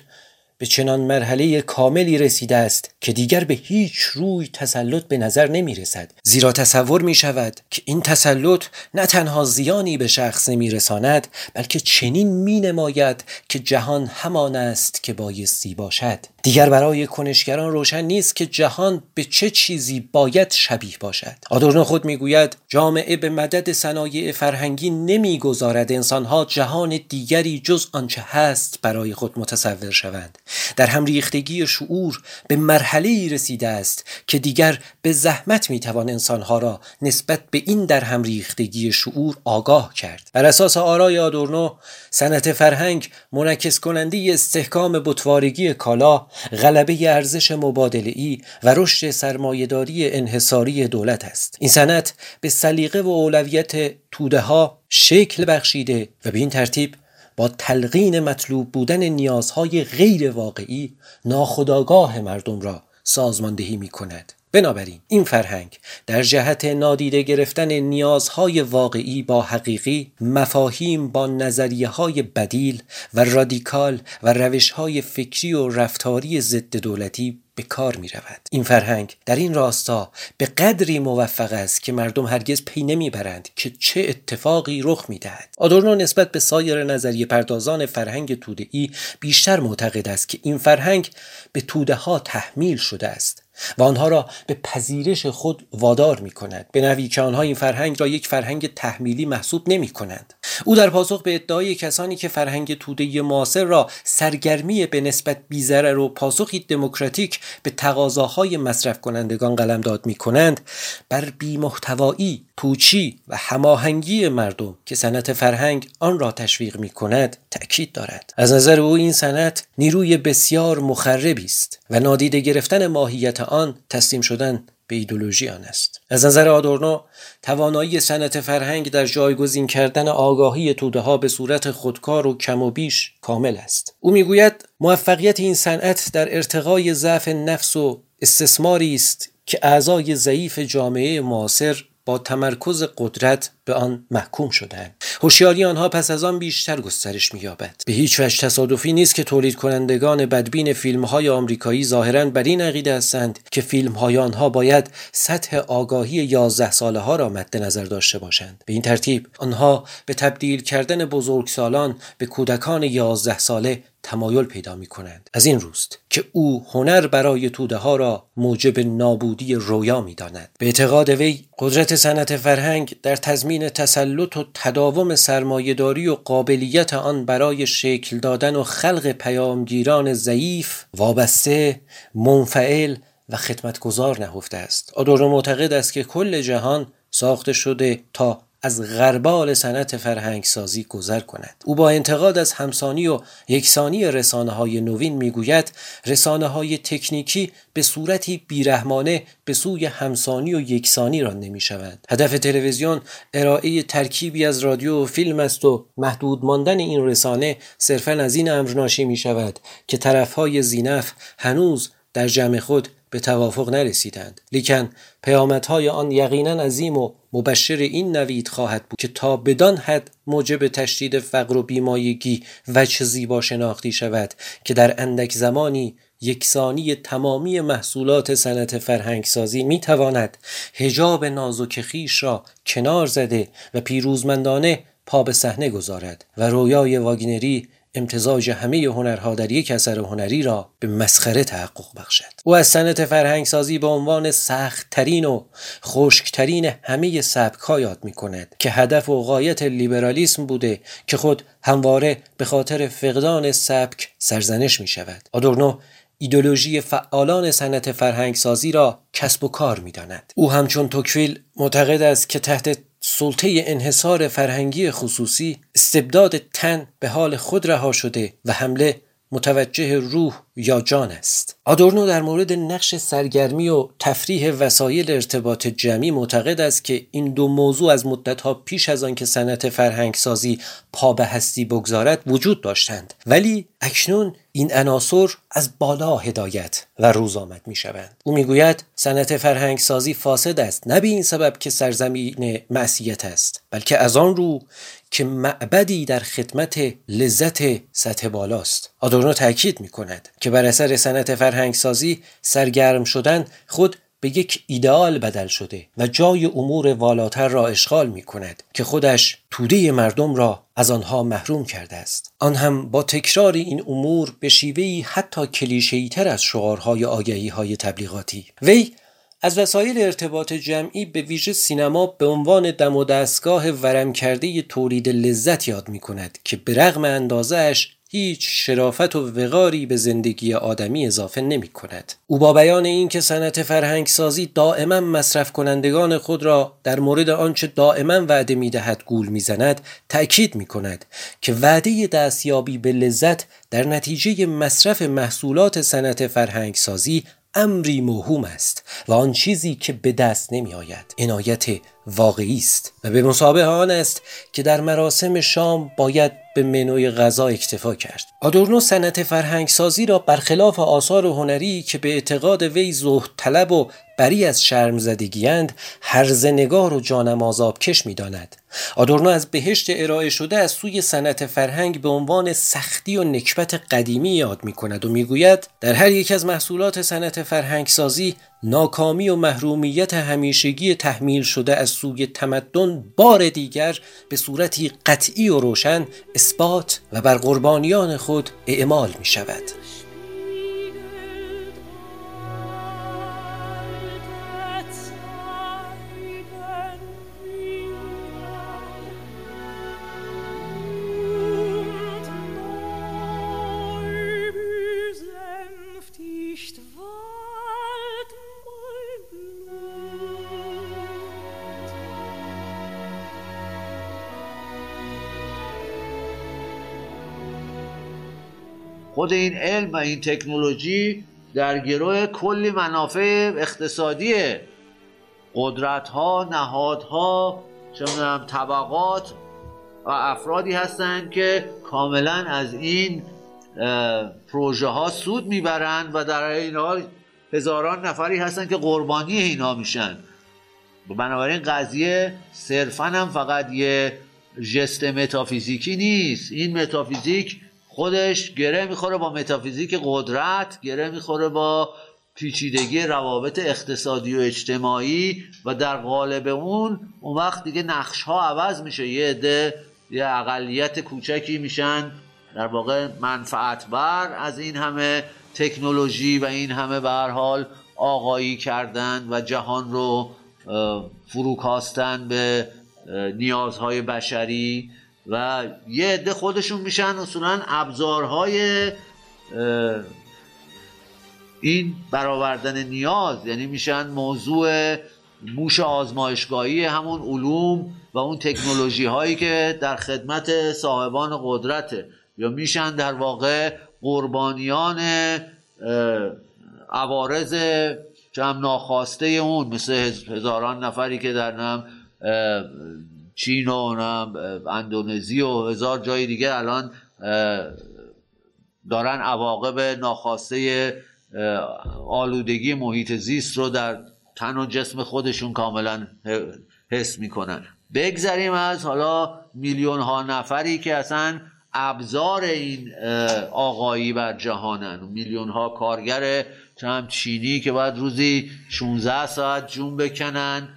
به چنان مرحله کاملی رسیده است که دیگر به هیچ روی تسلط به نظر نمی رسد زیرا تصور می شود که این تسلط نه تنها زیانی به شخص نمی رساند بلکه چنین می نماید که جهان همان است که بایستی باشد. دیگر برای کنشگران روشن نیست که جهان به چه چیزی باید شبیه باشد. آدورنو خود می‌گوید جامعه به مدد صنایع فرهنگی نمی‌گذارد. انسانها جهان دیگری جز آنچه هست برای خود متصور شوند. در هم ریختگی شعور به مرحله رسیده است که دیگر به زحمت می‌توان انسانها را نسبت به این در هم ریختگی شعور آگاه کرد. بر اساس آرای آدورنو صنعت فرهنگ منعکس کننده استحکام بتوارگی کالا غلبه ارزش مبادله ای و رشد سرمایهداری انحصاری دولت است. این صنعت به سلیقه و اولویت توده ها شکل بخشیده و به این ترتیب با تلقین مطلوب بودن نیازهای غیر واقعی ناخداگاه مردم را سازماندهی می کند بنابراین این فرهنگ در جهت نادیده گرفتن نیازهای واقعی با حقیقی مفاهیم با نظریه های بدیل و رادیکال و روش های فکری و رفتاری ضد دولتی به کار می رود. این فرهنگ در این راستا به قدری موفق است که مردم هرگز پی نمی‌برند که چه اتفاقی رخ می دهد. آدورنو نسبت به سایر نظریه پردازان فرهنگ توده ای بیشتر معتقد است که این فرهنگ به توده ها تحمیل شده است و آنها را به پذیرش خود وادار می کند به نوی که آنها این فرهنگ را یک فرهنگ تحمیلی محسوب نمی کنند او در پاسخ به ادعای کسانی که فرهنگ توده معاصر را سرگرمی به نسبت بیزرر و پاسخی دموکراتیک به تقاضاهای مصرف کنندگان قلمداد می کنند بر بیمحتوایی پوچی و هماهنگی مردم که صنعت فرهنگ آن را تشویق می کند تأکید دارد. از نظر او این صنعت نیروی بسیار مخربی است و نادیده گرفتن ماهیت آن تسلیم شدن به ایدولوژی آن است. از نظر آدورنو توانایی صنعت فرهنگ در جایگزین کردن آگاهی توده ها به صورت خودکار و کم و بیش کامل است. او می‌گوید موفقیت این صنعت در ارتقای ضعف نفس و استثماری است که اعضای ضعیف جامعه معاصر با تمرکز قدرت به آن محکوم شدند. هوشیاری آنها پس از آن بیشتر گسترش مییابد. به هیچ وجه تصادفی نیست که تولید کنندگان بدبین فیلم های آمریکایی ظاهرا بر این عقیده هستند که فیلم های آنها باید سطح آگاهی 11 ساله ها را مد نظر داشته باشند. به این ترتیب آنها به تبدیل کردن بزرگسالان به کودکان 11 ساله تمایل پیدا می کنند از این روست که او هنر برای توده ها را موجب نابودی رویا می داند به اعتقاد وی قدرت صنعت فرهنگ در تضمین تسلط و تداوم سرمایهداری و قابلیت آن برای شکل دادن و خلق پیامگیران ضعیف وابسته منفعل و خدمتگزار نهفته است. آدورو معتقد است که کل جهان ساخته شده تا از غربال صنعت فرهنگ سازی گذر کند. او با انتقاد از همسانی و یکسانی رسانه های نوین می‌گوید رسانه های تکنیکی به صورتی بیرحمانه به سوی همسانی و یکسانی را نمی شود هدف تلویزیون ارائه ترکیبی از رادیو و فیلم است و محدود ماندن این رسانه صرفا از این امر ناشی می شود که طرفهای زینف هنوز در جمع خود به توافق نرسیدند. لیکن پیامدهای آن یقینا عظیم و مبشر این نوید خواهد بود که تا بدان حد موجب تشدید فقر و بیمایگی وجه زیبا شناختی شود که در اندک زمانی یکسانی تمامی محصولات صنعت فرهنگسازی می تواند هجاب نازک خیش را کنار زده و پیروزمندانه پا به صحنه گذارد و رویای واگنری امتزاج همه هنرها در یک اثر هنری را به مسخره تحقق بخشد او از صنعت فرهنگسازی به عنوان سختترین و خشکترین همه سبک یاد می کند که هدف و غایت لیبرالیسم بوده که خود همواره به خاطر فقدان سبک سرزنش می شود آدورنو ایدولوژی فعالان صنعت فرهنگسازی را کسب و کار می داند. او همچون توکویل معتقد است که تحت سلطه انحصار فرهنگی خصوصی استبداد تن به حال خود رها شده و حمله متوجه روح یا جان است. آدورنو در مورد نقش سرگرمی و تفریح وسایل ارتباط جمعی معتقد است که این دو موضوع از مدتها پیش از آنکه صنعت فرهنگسازی پا به هستی بگذارد وجود داشتند. ولی اکنون این عناصر از بالا هدایت و روز آمد می شوند او می‌گوید صنعت فرهنگسازی فاسد است. نه به این سبب که سرزمین معصیت است بلکه از آن رو که معبدی در خدمت لذت سطح بالاست. آدورنو تاکید می کند که بر اثر صنعت فرهنگسازی سرگرم شدن خود به یک ایدئال بدل شده و جای امور والاتر را اشغال می کند که خودش توده مردم را از آنها محروم کرده است. آن هم با تکرار این امور به شیوهی حتی کلیشه‌ای تر از شعارهای آگهی های تبلیغاتی. وی از وسایل ارتباط جمعی به ویژه سینما به عنوان دم و دستگاه ورم کرده تولید لذت یاد می کند که به رغم اندازش هیچ شرافت و وقاری به زندگی آدمی اضافه نمی کند. او با بیان این که صنعت فرهنگسازی دائما مصرف کنندگان خود را در مورد آنچه دائما وعده می دهد گول می زند تأکید می کند که وعده دستیابی به لذت در نتیجه مصرف محصولات صنعت فرهنگسازی امری موهوم است و آن چیزی که به دست نمی آید عنایت واقعی است و به مسابه آن است که در مراسم شام باید به منوی غذا اکتفا کرد آدورنو صنعت فرهنگسازی را برخلاف آثار هنری که به اعتقاد وی زهد طلب و بری از شرم زدگیند هرز نگار و جانم آزابکش می داند. آدورنو از بهشت ارائه شده از سوی صنعت فرهنگ به عنوان سختی و نکبت قدیمی یاد می کند و می‌گوید در هر یک از محصولات صنعت فرهنگسازی ناکامی و محرومیت همیشگی تحمیل شده از سوی تمدن بار دیگر به صورتی قطعی و روشن اثبات و بر قربانیان خود اعمال می شود. خود این علم و این تکنولوژی در گروه کلی منافع اقتصادی قدرت ها نهادها چه طبقات و افرادی هستند که کاملا از این پروژه ها سود می‌برند و در این حال هزاران نفری هستند که قربانی اینا میشن. بنابراین قضیه صرفا هم فقط یه ژست متافیزیکی نیست. این متافیزیک خودش گره می‌خوره با متافیزیک قدرت گره می‌خوره با پیچیدگی روابط اقتصادی و اجتماعی و در قالب اون اون وقت دیگه نقش ها عوض میشه. یه عده یه اقلیت کوچکی میشن. در واقع منفعت بر از این همه تکنولوژی و این همه به حال آقایی کردن و جهان رو فروکاستن به نیازهای بشری. و یه عده خودشون میشن اصولا ابزارهای این برآوردن نیاز. یعنی میشن موضوع موش آزمایشگاهی همون علوم و اون تکنولوژی هایی که در خدمت صاحبان قدرته یا میشن در واقع قربانیان عوارض جمع ناخواسته اون مثل هزاران نفری که در نم چین و اندونزی و هزار جای دیگه الان دارن عواقب ناخواسته آلودگی محیط زیست رو در تن و جسم خودشون کاملا حس می‌کنن. بگذریم از حالا میلیون ها نفری که اصلا ابزار این آقایی بر جهانن. میلیون ها کارگر هم چینی که باید روزی 16 ساعت جون بکنن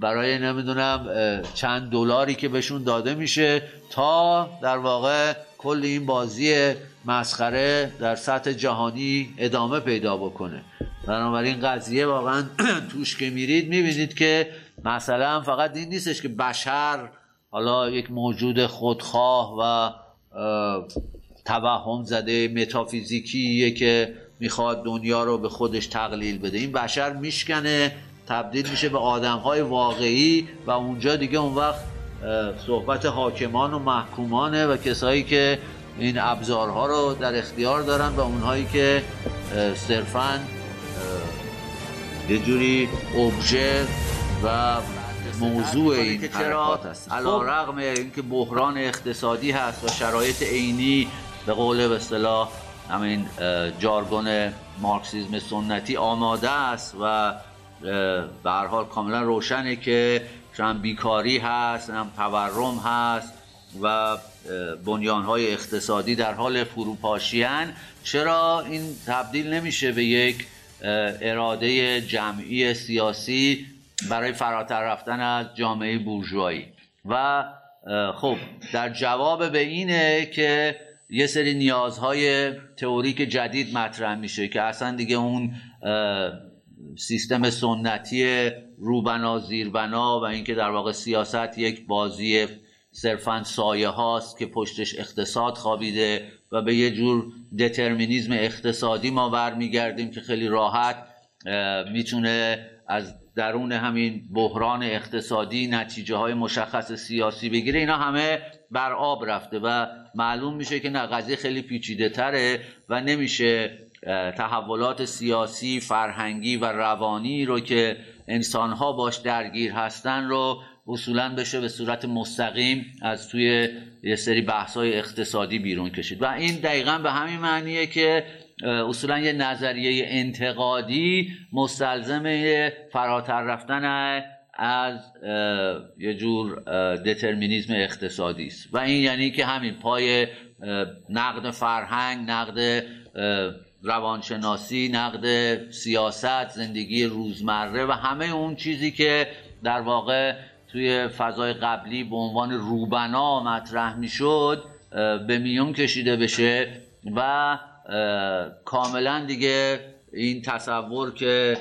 برای نمی‌دونم چند دلاری که بهشون داده میشه تا در واقع کل این بازی مسخره در سطح جهانی ادامه پیدا بکنه. بنابراین قضیه واقعا توش که میرید می‌بینید که مثلا فقط این نیستش که بشر حالا یک موجود خودخواه و توهم زده متافیزیکیه که می‌خواد دنیا رو به خودش تقلیل بده. این بشر میشکنه تبدیل میشه به آدم های واقعی و اونجا دیگه اون وقت صحبت حاکمان و محکومانه و کسایی که این ابزارها رو در اختیار دارن و اونهایی که صرفا یه جوری اوبژه و موضوع این حرکات هست علا رقم اینکه بحران اقتصادی هست و شرایط عینی به قول به اصطلاح همین جارگون مارکسیزم سنتی آماده است و به هر حال کاملا روشنه که هم بیکاری هست هم تورم هست و های اقتصادی در حال فروپاشیان چرا این تبدیل نمیشه به یک اراده جمعی سیاسی برای فراتر رفتن از جامعه بورژوایی؟ و خب در جواب به اینه که یه سری نیازهای تئوریک جدید مطرح میشه که اصلا دیگه اون سیستم سنتی روبنا زیربنا و اینکه در واقع سیاست یک بازی صرفا سایه هاست که پشتش اقتصاد خوابیده و به یه جور دترمینیزم اقتصادی ما برمیگردیم که خیلی راحت می‌تونه از درون همین بحران اقتصادی نتیجه های مشخص سیاسی بگیره. اینا همه بر آب رفته و معلوم میشه که نه قضیه خیلی پیچیده تره و نمیشه تحولات سیاسی فرهنگی و روانی رو که انسانها باش درگیر هستن رو اصولا بشه به صورت مستقیم از توی یه سری بحث‌های اقتصادی بیرون کشید. و این دقیقا به همین معنیه که اصولا یه نظریه انتقادی مستلزم فراتر رفتن از یه جور دترمینیزم اقتصادی است. و این یعنی که همین پای نقد فرهنگ نقد روانشناسی نقد سیاست زندگی روزمره و همه اون چیزی که در واقع توی فضای قبلی به عنوان روبنا مطرح می‌شد به میون کشیده بشه و کاملا دیگه این تصور که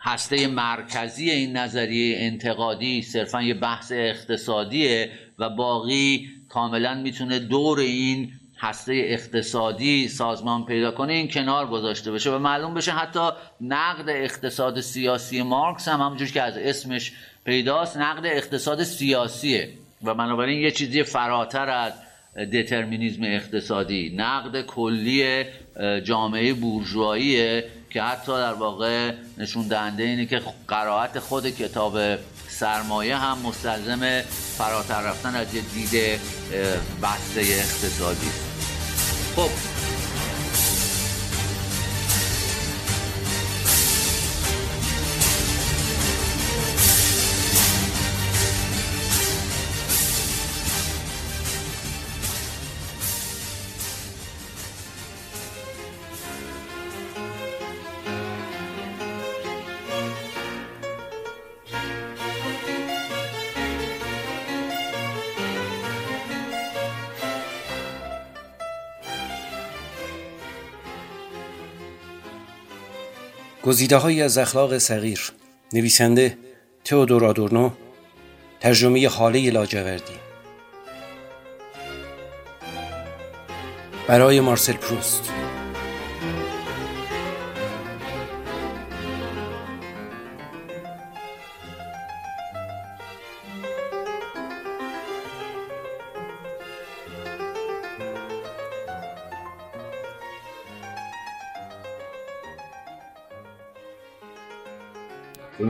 هسته مرکزی این نظریه انتقادی صرفا یه بحث اقتصادیه و باقی کاملا می‌تونه دور این هسته اقتصادی سازمان پیدا کنه این کنار گذاشته بشه و معلوم بشه حتی نقد اقتصاد سیاسی مارکس هم همونجور که از اسمش پیداست نقد اقتصاد سیاسیه و بنابراین یه چیزی فراتر از دترمینیزم اقتصادی نقد کلی جامعه بورژواییه که حتی در واقع نشون دهنده اینه که قرائت خود کتاب سرمایه هم مستلزم فراتر رفتن از یه دید بسته اقتصادی. خب گزیده هایی از اخلاق صغیر. نویسنده تئودور آدورنو ترجمه حاله لاجوردی. برای مارسل پروست.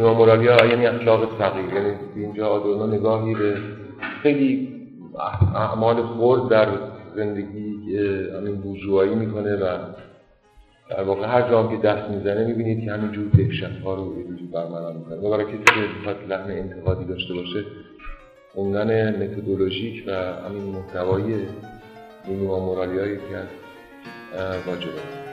مورالیا یعنی اخلاق تغییر یعنی اینجا آدورنو نگاهی به خیلی اعمال خورد در زندگی همین بوجوهایی می‌کنه و در واقع هر جا که دست می‌زنه می‌بینید که همینجور دکشت ها رو یه برملا می‌کنه. و برای کسی که بخواد لحن انتقادی داشته باشه خوندن متدولوژیک و همین محتوایی این مورالی هایی که از واجبه.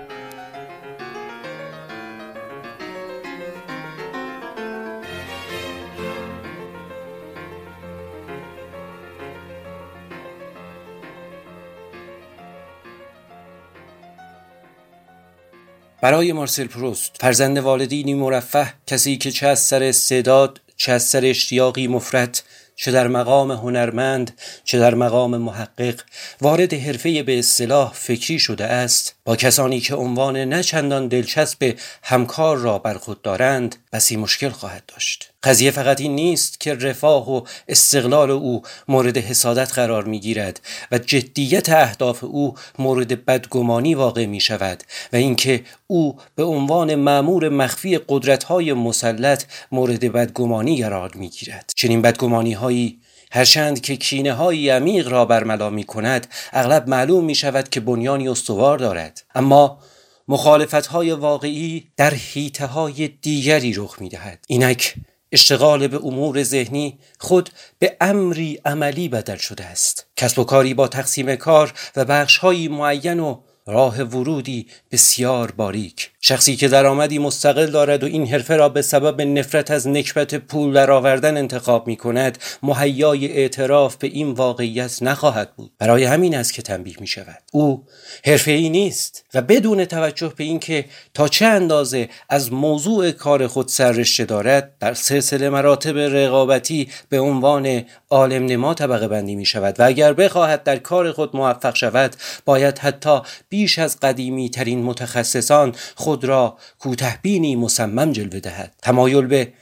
برای مارسل پروست فرزند والدینی مرفه کسی که چه از سر استعداد چه از سر اشتیاقی مفرد چه در مقام هنرمند چه در مقام محقق وارد حرفه به اصطلاح فکری شده است با کسانی که عنوان نه چندان دلچسب همکار را بر خود دارند بسی مشکل خواهد داشت. قضیه فقط این نیست که رفاه و استقلال او مورد حسادت قرار می گیرد و جدیت اهداف او مورد بدگمانی واقع می شود و اینکه او به عنوان معمور مخفی قدرت های مسلط مورد بدگمانی قرار می گیرد چنین بدگمانی هایی هرچند که کینه های عمیق را برملا می کند اغلب معلوم می شود که بنیانی استوار دارد. اما مخالفت های واقعی در حیطه های دیگری رخ می دهد اینک اشتغال به امور ذهنی خود به امری عملی بدل شده است. کسب و کاری با تقسیم کار و بخشهایی معین و راه ورودی بسیار باریک. شخصی که درآمدی مستقل دارد و این حرفه را به سبب نفرت از نکبت پول درآوردن انتخاب می کند مهیای اعتراف به این واقعیت نخواهد بود. برای همین است که تنبیه می شود. او حرفه ای نیست و بدون توجه به اینکه تا چه اندازه از موضوع کار خود سررشته دارد در سلسله مراتب رقابتی به عنوان عالم نما طبقه بندی می شود و اگر بخواهد در کار خود موفق شود باید حتی بیش از قدیمی ترین متخصصان خود را کوتهبینی مصمم جلوه دهد. تمایل به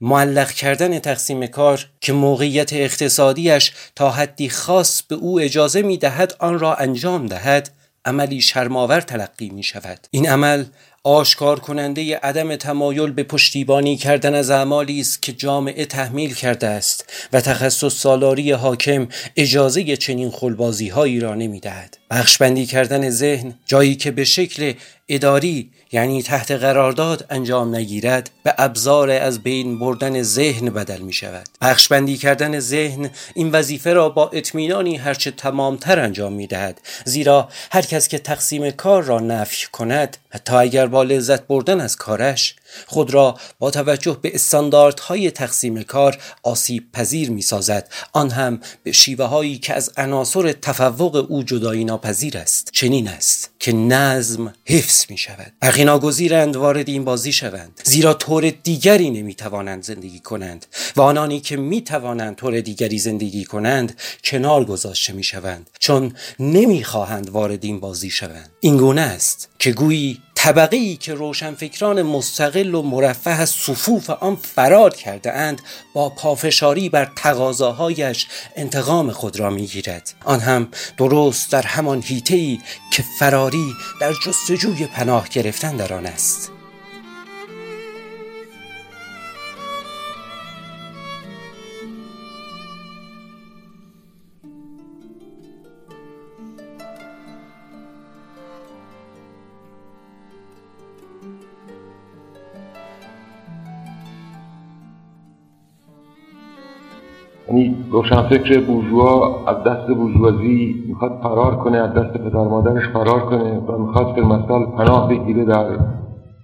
معلق کردن تقسیم کار که موقعیت اقتصادیش تا حدی خاص به او اجازه می دهد آن را انجام دهد. عملی شرماور تلقی می شود. این عمل آشکار کننده عدم تمایل به پشتیبانی کردن از اعمالی است که جامعه تحمیل کرده است و تخصص سالاری حاکم اجازه چنین خلبازی هایی را نمی‌دهد بخشبندی کردن ذهن جایی که به شکل اداری یعنی تحت قرارداد انجام نگیرد به ابزار از بین بردن ذهن بدل می شود بخشبندی کردن ذهن این وظیفه را با اطمینانی هرچه تمامتر انجام می دهد زیرا هر کس که تقسیم کار را نفی کند حتی اگر با لذت بردن از کارش خود را با توجه به استانداردهای تقسیم کار آسیب پذیر می سازد آن هم به شیوه هایی که از عناصر تفوق او جدایی ناپذیر است. چنین است که نظم حفظ می شود ناگزیرند وارد این بازی شوند. زیرا طور دیگری نمی توانند زندگی کنند و آنانی که می توانند طور دیگری زندگی کنند کنار گذاشته می شوند چون نمی خواهند وارد این بازی شوند. این گونه است که گویی طبقه ای که روشنفکران مستقل و مرفه از صفوف آن فرار کرده اند با پافشاری بر تقاضاهایش انتقام خود را می‌گیرد. آن هم درست در همان هیته ای که فراری در جستجوی پناه گرفتن در آن است. یعنی روشنفکر بورژوا از دست بورژوازی می‌خواد فرار کنه از دست پدر مادرش فرار کنه و می‌خواد که مثال پناه بگیره در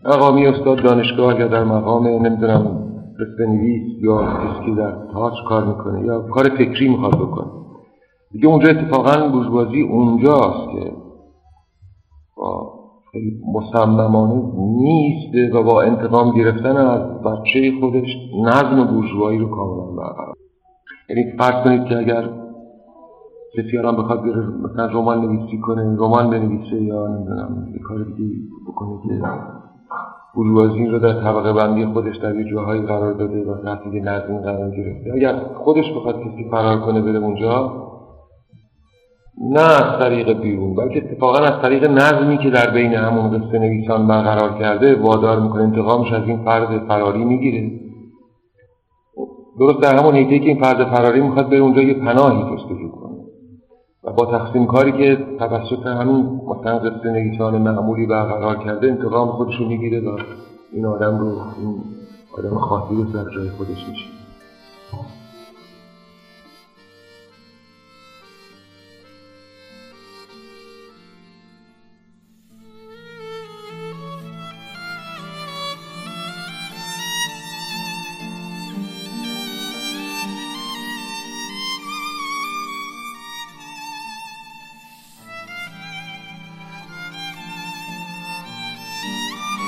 مقامی استاد دانشگاه یا در مقام نمی‌دونم رسته نویس یا کسی که در تاج کار می‌کنه یا کار فکری می‌خواد بکنه. دیگه اونجا اتفاقا بورژوازی اونجاست که با خیلی مصممانه نیست و با انتقام گرفتن از بچه خودش نظم بورژوایی رو کاملا برقرار یعنی فرض کنید که اگر کسی هم بخواد مثلا رمان نویسی کنه رمان بنویسه یا نمی‌دونم یه کار دیگه بکنه که بروازین رو در طبقه بندی خودش در یه جاهایی قرار داده و تحت یه قرار گرفته. اگر خودش بخواد کسی فرار کنه بره اونجا نه از طریق بیرون بلکه اتفاقا از طریق نظمی که در بین همون قصه نویسان برقرار کرده وادار می‌کنه انتقامش از این فرد فراری می‌گیره. درست در همون حیطه که این فرد فراری می‌خواد بره اونجا یه پناهی جستجو کنه. و با تقسیم کاری که توسط همین مثلا قصه نویسان معمولی برقرار کرده انتقام خودش رو می‌گیره و این آدم رو این آدم خاطی رو سر جای خودش میشه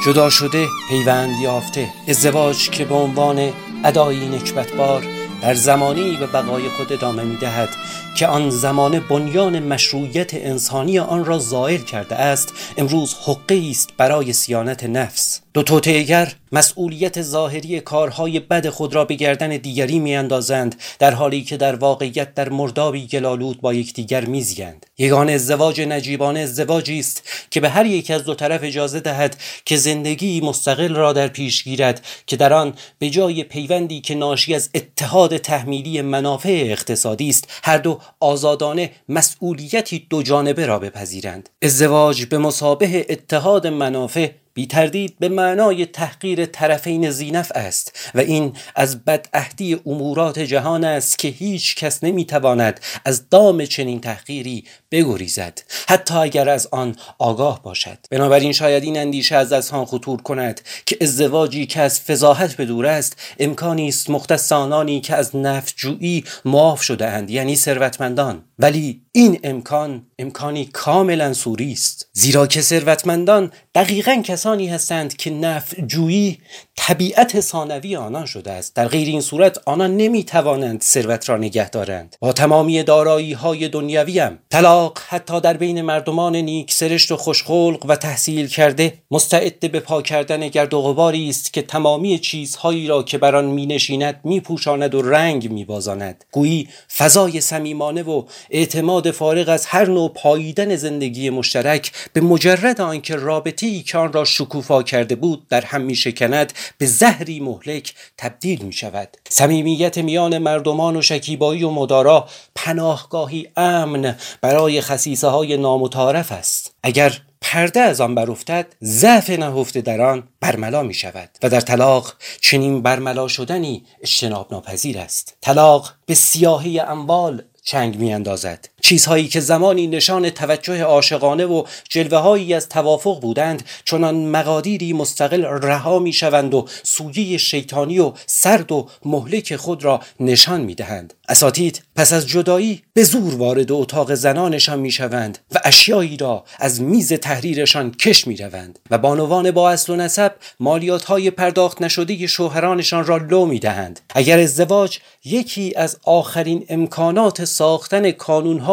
جدا شده پیوند یافته. ازدواج که به عنوان ادایی نکبتبار در زمانی به بقای خود ادامه می دهد که آن زمان بنیان مشروعیت انسانی آن را زائل کرده است امروز حقه است برای سیانت نفس. دو توتیگر مسئولیت ظاهری کارهای بد خود را به گردن دیگری میاندازند در حالی که در واقعیت در مردابی گلالود با یکدیگر میزیند. یگان ازدواج نجیبانه ازدواجی است که به هر یک از دو طرف اجازه دهد که زندگی مستقل را در پیش گیرد که در آن به جای پیوندی که ناشی از اتحاد تحمیلی منافع اقتصادی است هر دو آزادانه مسئولیتی دو جانبه را بپذیرند. ازدواج به مسابه اتحاد منافع بی تردید به معنای تحقیر طرفین زینف است و این از بدعهدی امورات جهان است که هیچ کس نمی‌تواند از دام چنین تحقیری بگریزد حتی اگر از آن آگاه باشد. بنابراین شاید این اندیشه از دستان خطور کند که ازدواجی که از فضاحت به دور است امکانی است مختص آنانی که از نفجویی معاف شده اند یعنی ثروتمندان. ولی این امکان امکانی کاملا سوری است. زیرا که ثروتمندان دقیقا کسانی هستند که نفع جویی طبیعت ثانوی آنان شده است. در غیر این صورت آنان نمی توانند ثروت را نگه دارند. با تمامی دارایی های دنیوی هم طلاق حتی در بین مردمان نیک سرشت و خوشخلق و تحصیل کرده مستعد به پا کردن گرد و غباری است که تمامی چیزهایی را که بر آن می نشیند می پوشاند و رنگ می بازاند گویی فضای صمیمانه و اعتماد فارغ از هر نوع پاییدن زندگی مشترک به مجرد آنکه رابطه ای که آن را شکوفا کرده بود در هم می شکند به زهری مهلک تبدیل می شود صمیمیت میان مردمان و شکیبایی و مدارا پناهگاهی امن برای خصیصه های نامتعارف است. اگر پرده از آن برافتد ضعف نهفته در آن برملا می شود و در طلاق چنین برملا شدنی اجتناب ناپذیر است. طلاق به سیاهی اموال چنگ می اندازد چیزهایی که زمانی نشان توجه عاشقانه و جلوه هایی از توافق بودند چنان مقادیری مستقل رها می شوند و سویه شیطانی و سرد و مهلک خود را نشان می دهند اساتید پس از جدایی به زور وارد اتاق زنانشان می شوند و اشیایی را از میز تحریرشان کش می روند و بانوان با اصل و نسب مالیات های پرداخت نشده شوهرانشان را لو می دهند اگر ازدواج یکی از آخرین امکانات ساختن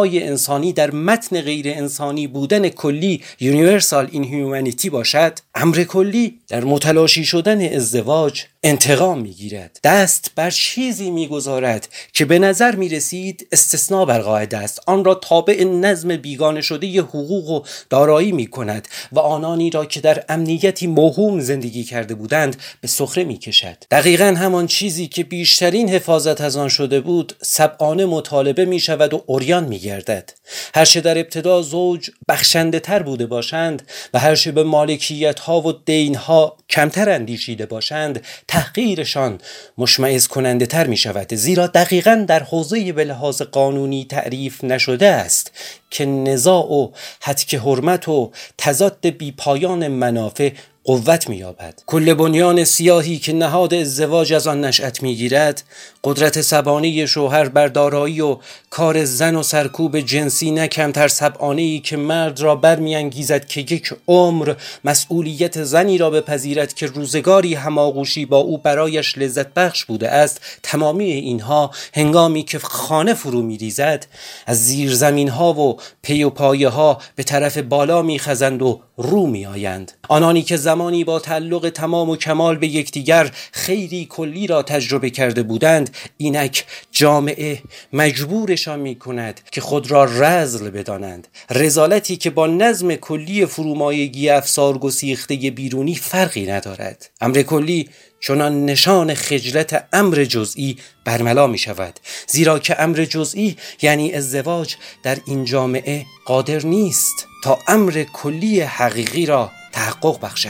کانونهای انسانی در متن غیر انسانی بودن کلی یونیورسال این هیومانیتی باشد. امر کلی در متلاشی شدن ازدواج انتقام می‌گیرد. دست بر چیزی می‌گذارد که به نظر می رسید استثناء بر قاعده است. آن را تابع نظم بیگانه شده ی حقوق و دارایی می کند و آنانی را که در امنیتی موهوم زندگی کرده بودند به سخره می کشد دقیقا همان چیزی که بیشترین حفاظت از آن شده بود سبعانه مطالبه می شود و اوریان می گردد هرچه در ابتدا زوج بخشنده تر بوده باشند و هرچه به مالکیت ها و دین ها کمتر اندیشیده باشند تحقیرشان مشمعز کننده تر می شود. زیرا دقیقا در حوزه به لحاظ قانونی تعریف نشده است که نزاع و حدک حرمت و تضاد بیپایان منافع قوت مییابد. کل بنیان سیاهی که نهاد ازدواج از آن نشأت می‌گیرد قدرت سبانه شوهر بر دارایی و کار زن و سرکوب جنسی نه کمتر سبانه ای که مرد را برمیانگیزد که یک عمر مسئولیت زنی را بپذیرد که روزگاری هماغوشی با او برایش لذت بخش بوده است. تمامی اینها هنگامی که خانه فرو میریزد از زیر زمین ها و پی و پایه ها به طرف بالا میخزند و رو میآیند. آنانی که زمانی با تعلق تمام و کمال به یکدیگر خیری کلی را تجربه کرده بودند اینک جامعه مجبورشان می کند که خود را رزل بدانند. رزالتی که با نظم کلی فرومایگی افسار گسیخته بیرونی فرقی ندارد. امر کلی چنان نشان خجلت امر جزئی برملا می شود زیرا که امر جزئی یعنی ازدواج در این جامعه قادر نیست تا امر کلی حقیقی را تحقق بخشد.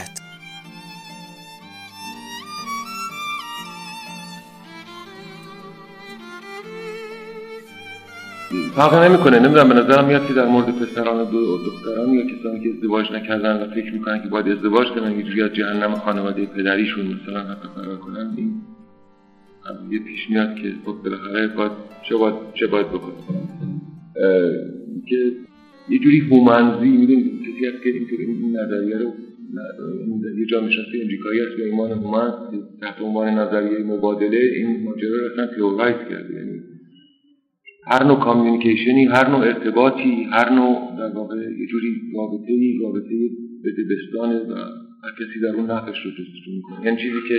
فرق نمی‌کنه. نمی‌دونم به نظرم میاد که در مورد پسران و دختران یا کسانی که ازدواج نکردن و فکر می‌کنن که باید ازدواج کنن یه از جهنم خانواده پدریشون مثلا حتی فرار کنن این یه پیش میاد که خب بالاخره باید چه باید چه باید بکنه. که یه جوری هومنزی می‌دونید کسی هست که اینطور این نظریه رو یه جامعه امریکایی هست به ایمان هومن تحت عنوان نظریه مبادله این ماجرا رو اصلا تئورایز کرده. یعنی هر نوع کامیونیکیشنی هر نوع ارتباطی هر نوع در واقع یه جوری رابطه ای رابطه بدبستانه و هر کسی در اون نفش رو جستجو می‌کنه. یعنی چیزی که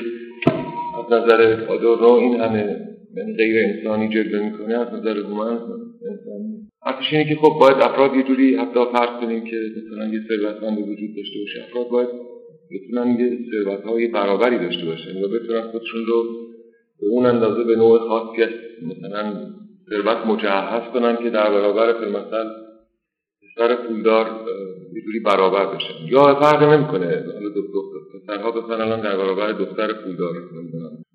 از نظر آدورنو این همه یعنی غیر انسانی جلوه می‌کنه از نظر هومن حرفش اینه که خب باید افراد یه جوری حتی فرض کنیم که مثلا یه ثروتمند وجود داشته باشه. افراد باید بتونن یه ثروت های برابری داشته باشن و بتونن خودشون رو به اون اندازه به نوع خاصی مثلا ثروت مجهز کنن که در برابر مثلا پسر پولدار یه جوری برابر بشن. یا فرق نمی‌کنه. حالا پسرها بتونن الان در برابر دختر پولدار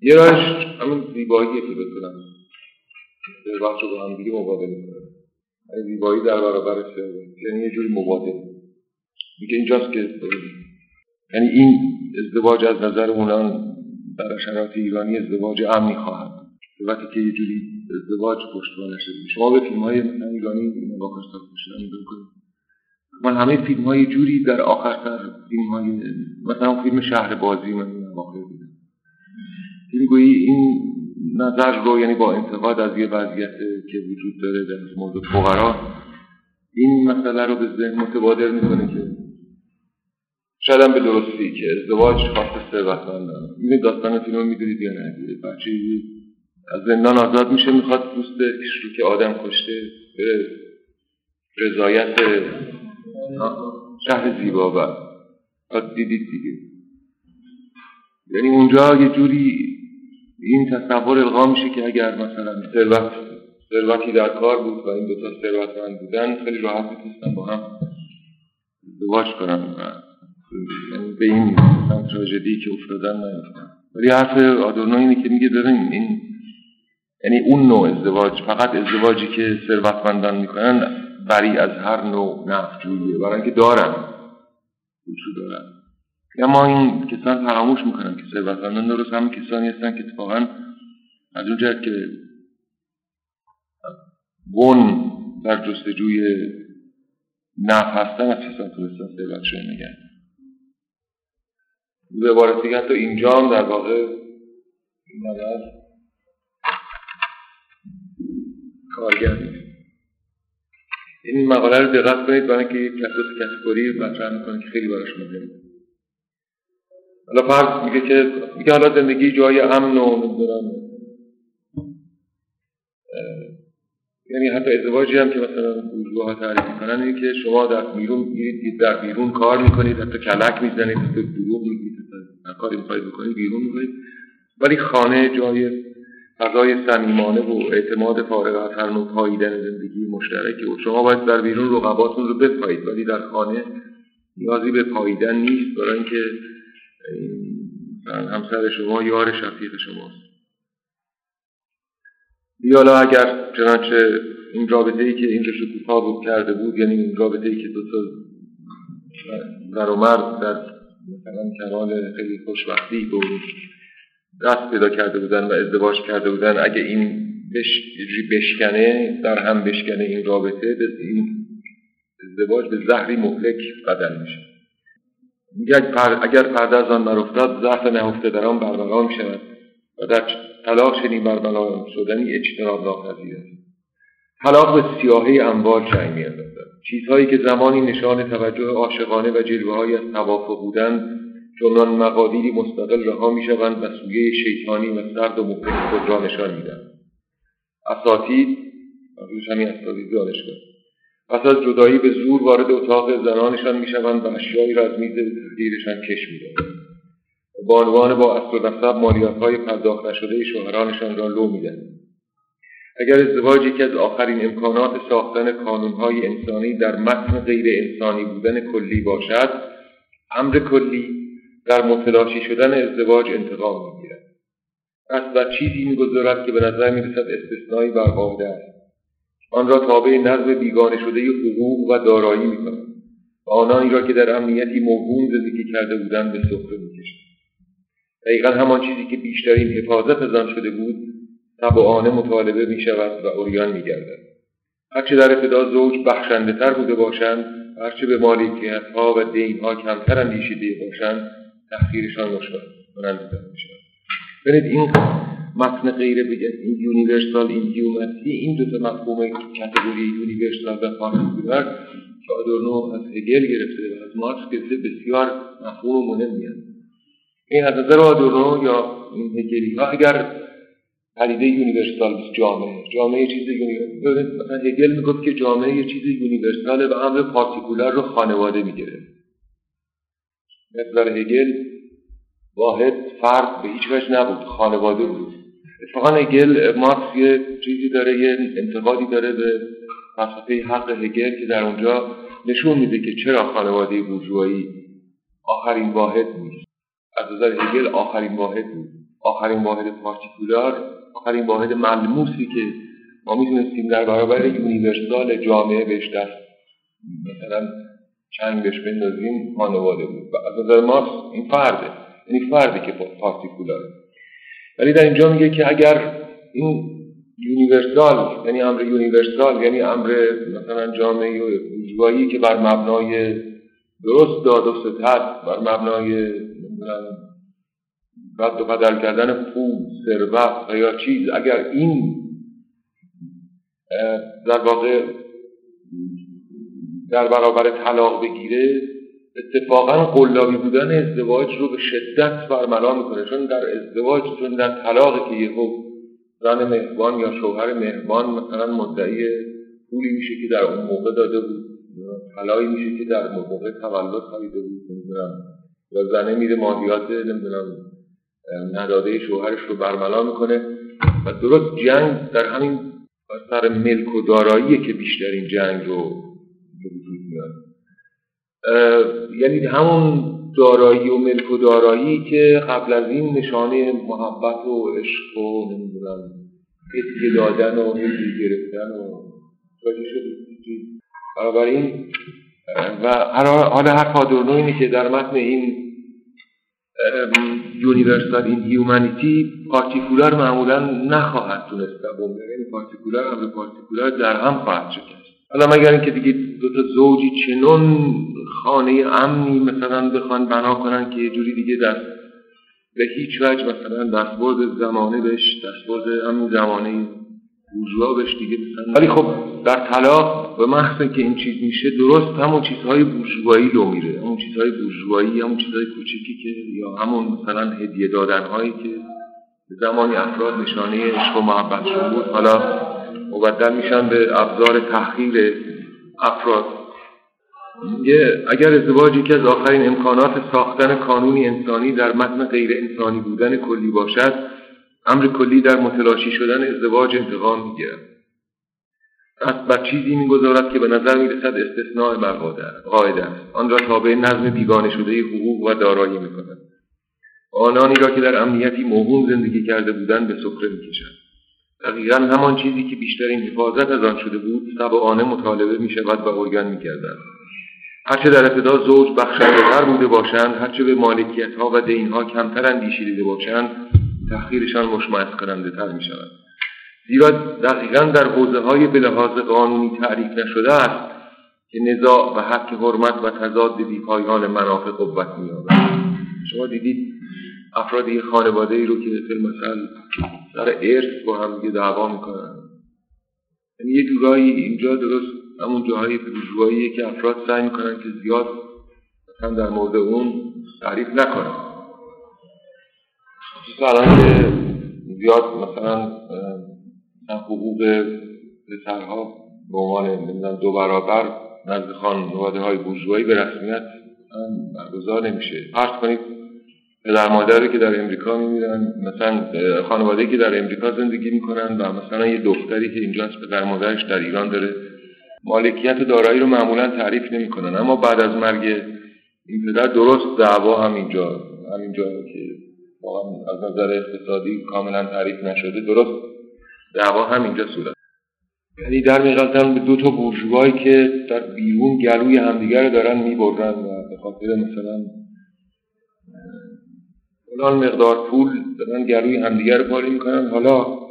یه راهش همون زیباییه که بتونن ثروت رو با هم دیگه مبادله کنن. زیبایی در برابر ثروت یعنی یه جوری مبادل میگه اینجاست که یعنی این ازدواج از نظر اونان در شرایط ایرانی ازدواج امنی خواهد وقتی که یه جوری ازدواج پشتوانه شده شما به فیلم های مثلا ایرانی نگاه کنید من همه فیلم های جوری در آخرتر فیلم های مثلا فیلم شهر بازی من واقع دیدم. فیلم گویی این نظر رو یعنی با انتقاد از یه وضعیت که وجود داره در مورد فقرا این مسئله رو به ذهن متبادر می‌کنه که شاید به درستی که ازدواج خاص ثروتمندان این داستان فیلم رو می‌دونید یا نه؟ بچه از زندان آزاد میشه می‌خواد دوستش رو که آدم کشته به رضایت شهر زیبا و دیدید دیگه. یعنی اونجا یه جوری این تصور القا میشه که اگر مثلا ثروت ثروتی در کار بود و این دوتا ثروتمند بودن خیلی راحت می‌تونستن با هم ازدواج کنن یعنی به این تراژدی که افتادن نیفتن ولی حرف آدورنو اینه که میگه ببین این یعنی اون نوع ازدواج فقط ازدواجی که ثروتمندان می‌کنن بری از هر نوع نفجوییه برای اینکه دارن. وجود دارن. اما این کسان فراموش می‌کنن که ثروتمندان درست هم کسانی هستن که اتفاقا از اون جهت که بون در جستجوی نف هستن از کسان تونستن ثروتشون نگن به عبارت دیگه حتی اینجا هم در واقع این کارگر نیست. این مقاله رو دقت کنید برای اینکه یک اساس کتگوری مطرح می‌کنه که خیلی براش مهمه حالا فرض میگه که میگه حالا زندگی جای امن و نمی‌دونم. یعنی حتی ازدواجی هم که مثلا بورژواها تعریف می‌کنن اینه که شما در بیرون میرید در بیرون کار می‌کنید حتی کلک می‌زنید حتی دروغ میگید هر کاری می‌خواید بکنید بیرون می‌کنید ولی خانه جای فضای صمیمانه و اعتماد فارغ از هر نوع پاییدن زندگی مشترکه و شما باید در بیرون رقباتون رو بپایید. ولی در خانه نیازی به پاییدن نیست. برای اینکه همسر شما یار شفیق شماست. حالا اگر چنانچه این رابطه ای که اینجا شکوفا بود کرده بود یعنی این رابطه ای که دو تا و مرد در مثلا کمال خیلی خوشبختی بود دست پیدا کرده بودن و ازدواج کرده بودن اگه این بش... بشکنه در هم بشکنه این رابطه این ازدواج به زهری مهلک بدل میشه. میگه اگر پرده از آن نرفتد ضعف نهفته در آن برمغان شود و در طلاق چنین برمغان شدنی اجتناب ناپذیر است طلاق به سیاهی اموال جنگ میاندازد. چیزهایی که زمانی نشان توجه عاشقانه و جلوههایی از توافق بودند چونان مقادیری مستقل رها می‌شوند و سویه شیطانی و سرد و مفرد خود را نشان میدن اساتید روش همین اساتید دانشگاه. پس از جدایی به زور وارد اتاق زنانشان می‌شوند و اشیایی را از میز تحریرشان کش می‌دهند. بانوان با اصل و نسب مالیاتهای پرداخت نشده شوهرانشان را لو می‌دهند. اگر ازدواج یکی از آخرین امکانات ساختن کانونهای انسانی در متن غیر انسانی بودن کلی باشد امر کلی در متلاشی شدن ازدواج انتقام می‌گیرد. پس بر چیزی می‌گذارد که به نظر می‌رسد استثنایی بر قاعده است. آن را تابع نظم بیگانه شده حقوق و دارایی می‌کند و آنانی را که در امنیتی موهوم زندگی کرده بودند به سخره می‌کشد دقیقا همان چیزی که بیشترین حفاظت از آن شده بود طماعانه مطالبه می شود و عریان می گردد. هرچه در ابتدا زوج بخشنده تر بوده باشند هرچه به مالکیت ها و دین ها کمتر اندیشیده باشند تحقیرشان کننده میشه ببینید این متن غیر universal inhumanity این دو تا مفهوم category universal و particular که آدورنو از هگل گرفته و از مارکس گرفته بسیار مفهوم مهمی هست. این از نظر آدورنو یا این هگلی ها اگر پدیده universal جامعه. جامعه چیز universal مثلا هگل می‌گفت که جامعه یه چیز universal و امر particular رو خانواده می‌گیره مثل هگل واحد فرد به هیچ وجه نبود خانواده بود. اتفاقا هگل مارکس یه چیزی داره یه انتقادی داره به فلسفه حق هگل که در اونجا نشون میده که چرا خانواده بورژوایی آخرین واحد نیست. از نظر هگل آخرین واحد بود آخرین واحد پارتیکولار آخرین واحد ملموسی که ما می‌تونستیم در برابر یونیورسال جامعه بهش دست مثلا چنگ بهش بندازیم خانواده بود. و از نظر ما این فرده. یعنی فردی که پارتیکولاره. ولی در اینجا میگه که اگر این universal یعنی امر universal یعنی امر مثلا جامعه بورژوایی که بر مبنای درست داد و ستد بر مبنای رد و بدل کردن پول ثروت و یا چیز اگر این در واقع در برابر طلاق بگیره اتفاقا قلابی بودن ازدواج رو به شدت برملا می‌کنه. چون در ازدواج چون در طلاقی که یه زن مهربان یا شوهر مهربان مثلا مدعی پولی میشه که در اون موقع داده بود طلایی میشه که در موقع تولد خریده بود نمی‌دونم. و زنه میره مالیات نمی‌دونم نداده شوهرش رو برملا می‌کنه. و درست جنگ در همین سر ملک و دارایی که بیشترین جنگ رو یعنی همون دارایی و ملک و دارایی که قبل از این نشانه محبت و عشق و نمی‌دونم هدیه دادن و هدیه گرفتن و بنابراین و حالا هر پادورنو اینه که در متن این یونیورسال این هیومانیتی پارتیکولار معمولا نخواهد تونست دوام یعنی پارتیکولار هم پارتیکولار در هم خواهد شکست. حالا مگر اینکه دیگه دو تا زوجی چنون خانه امنی مثلا بخوان بنا کنن که یه جوری دیگه در به هیچ وجه مثلا دستبرد زمانه بهش دستبرد همین زمانه بورژوا بهش دیگه مثلا ولی خب در طلاق به محض که این چیز میشه درست همون چیزهای بورژوایی لو میره. همون چیزهای بورژوایی همون چیزهای کوچیکی که یا همون مثلا هدیه دادن هایی که زمانی افراد نشانه عشق و محبت بود. حالا مبدل میشن به ابزار تحقیر افراد. میگه اگر ازدواج یکی از آخرین امکانات ساختن کانونی انسانی در متن غیر انسانی بودن کلی باشد امر کلی در متلاشی شدن ازدواج انتقام می‌گیرد. پس بر چیزی می‌گذارد که به نظر می‌رسد استثناء بر قاعده است آن را تابع نظم بیگانه شده حقوق و دارایی می‌کند. آنانی را که در امنیتی موهوم زندگی کرده بودند به سفره می‌کشد دقیقا همان چیزی که بیشترین حفاظت از آن شده بود طبعانه مطالبه می شود و ارگن می کردن. هرچه در ابتدا زوج بخشندهتر بوده باشند هرچه به مالکیت ها و دین ها کمتر اندیشیده باشند تأخیرشان مشمعز کننده تر می شود زیرا دقیقا در حوزه های به لحاظ قانونی تعریف نشده است که نزاع و حق حرمت و تضاد بیپایان منافع قوت می شما دیدید افراد یه خانواده ای رو که مثل سر ارث با هم دیگه دعوا می‌کنن. یعنی یه جورایی اینجا درست همون جاهای بورژواییه که افراد سعی می‌کنن که زیاد مثلا در مورد اون تعریف نکنن. خصوصا الان که زیاد مثلا حقوق پسرها به عنوان دو برابر نزد خانواده های بورژوایی به رسمیت برگزار نمیشه. فرض کنید پدر مادری که در امریکا میمیرن مثلا خانواده که در امریکا زندگی می‌کنن و مثلا یه دختری که اینجاست پدر مادرش در ایران داره مالکیت دارایی رو معمولا تعریف نمی‌کنن. اما بعد از مرگ این پدر درست دعوا همینجا همینجا که از نظر اقتصادی کاملا تعریف نشده درست دعوا همینجا صورت. یعنی در میقلتن به دو تا بورژوایی که در بیرون گلوی همدیگر دارن می‌برن و به خاطر مثلا فلان مقدار پول دارن گروی همدیگر رو پاری می‌کنن حالا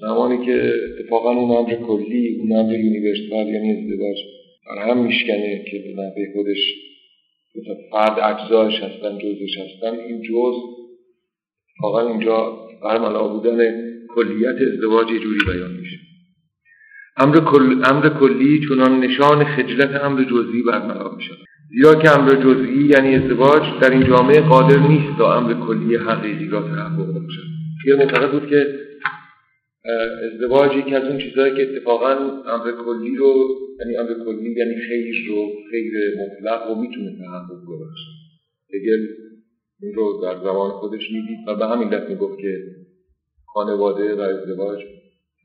زمانی که اتفاقا اون امر کلی اون امر یونیورسال یعنی ازدواج هم میشکنه که به نفع خودش فرد اجزایش هستن جزش هستن. این جز اتفاقا اینجا برملا بودن کلیت ازدواج یه جوری بیان میشه. امر, کل... امر کلی چونان نشان خجلت امر جزئی برملا میشه. زیرا که امر جزئی یعنی ازدواج در این جامعه قادر نیست تا امر کلی حقیقی را تحقق باشد. پیر معتقد بود که ازدواج یکی از اون چیزهایی که اتفاقا امر کلی رو یعنی امر کلی یعنی خیر رو خیر مطلق رو می‌تونه تحقق ببخشه. هگل این رو در زمان خودش می‌دید و به همین دست می‌گفت که خانواده و ازدواج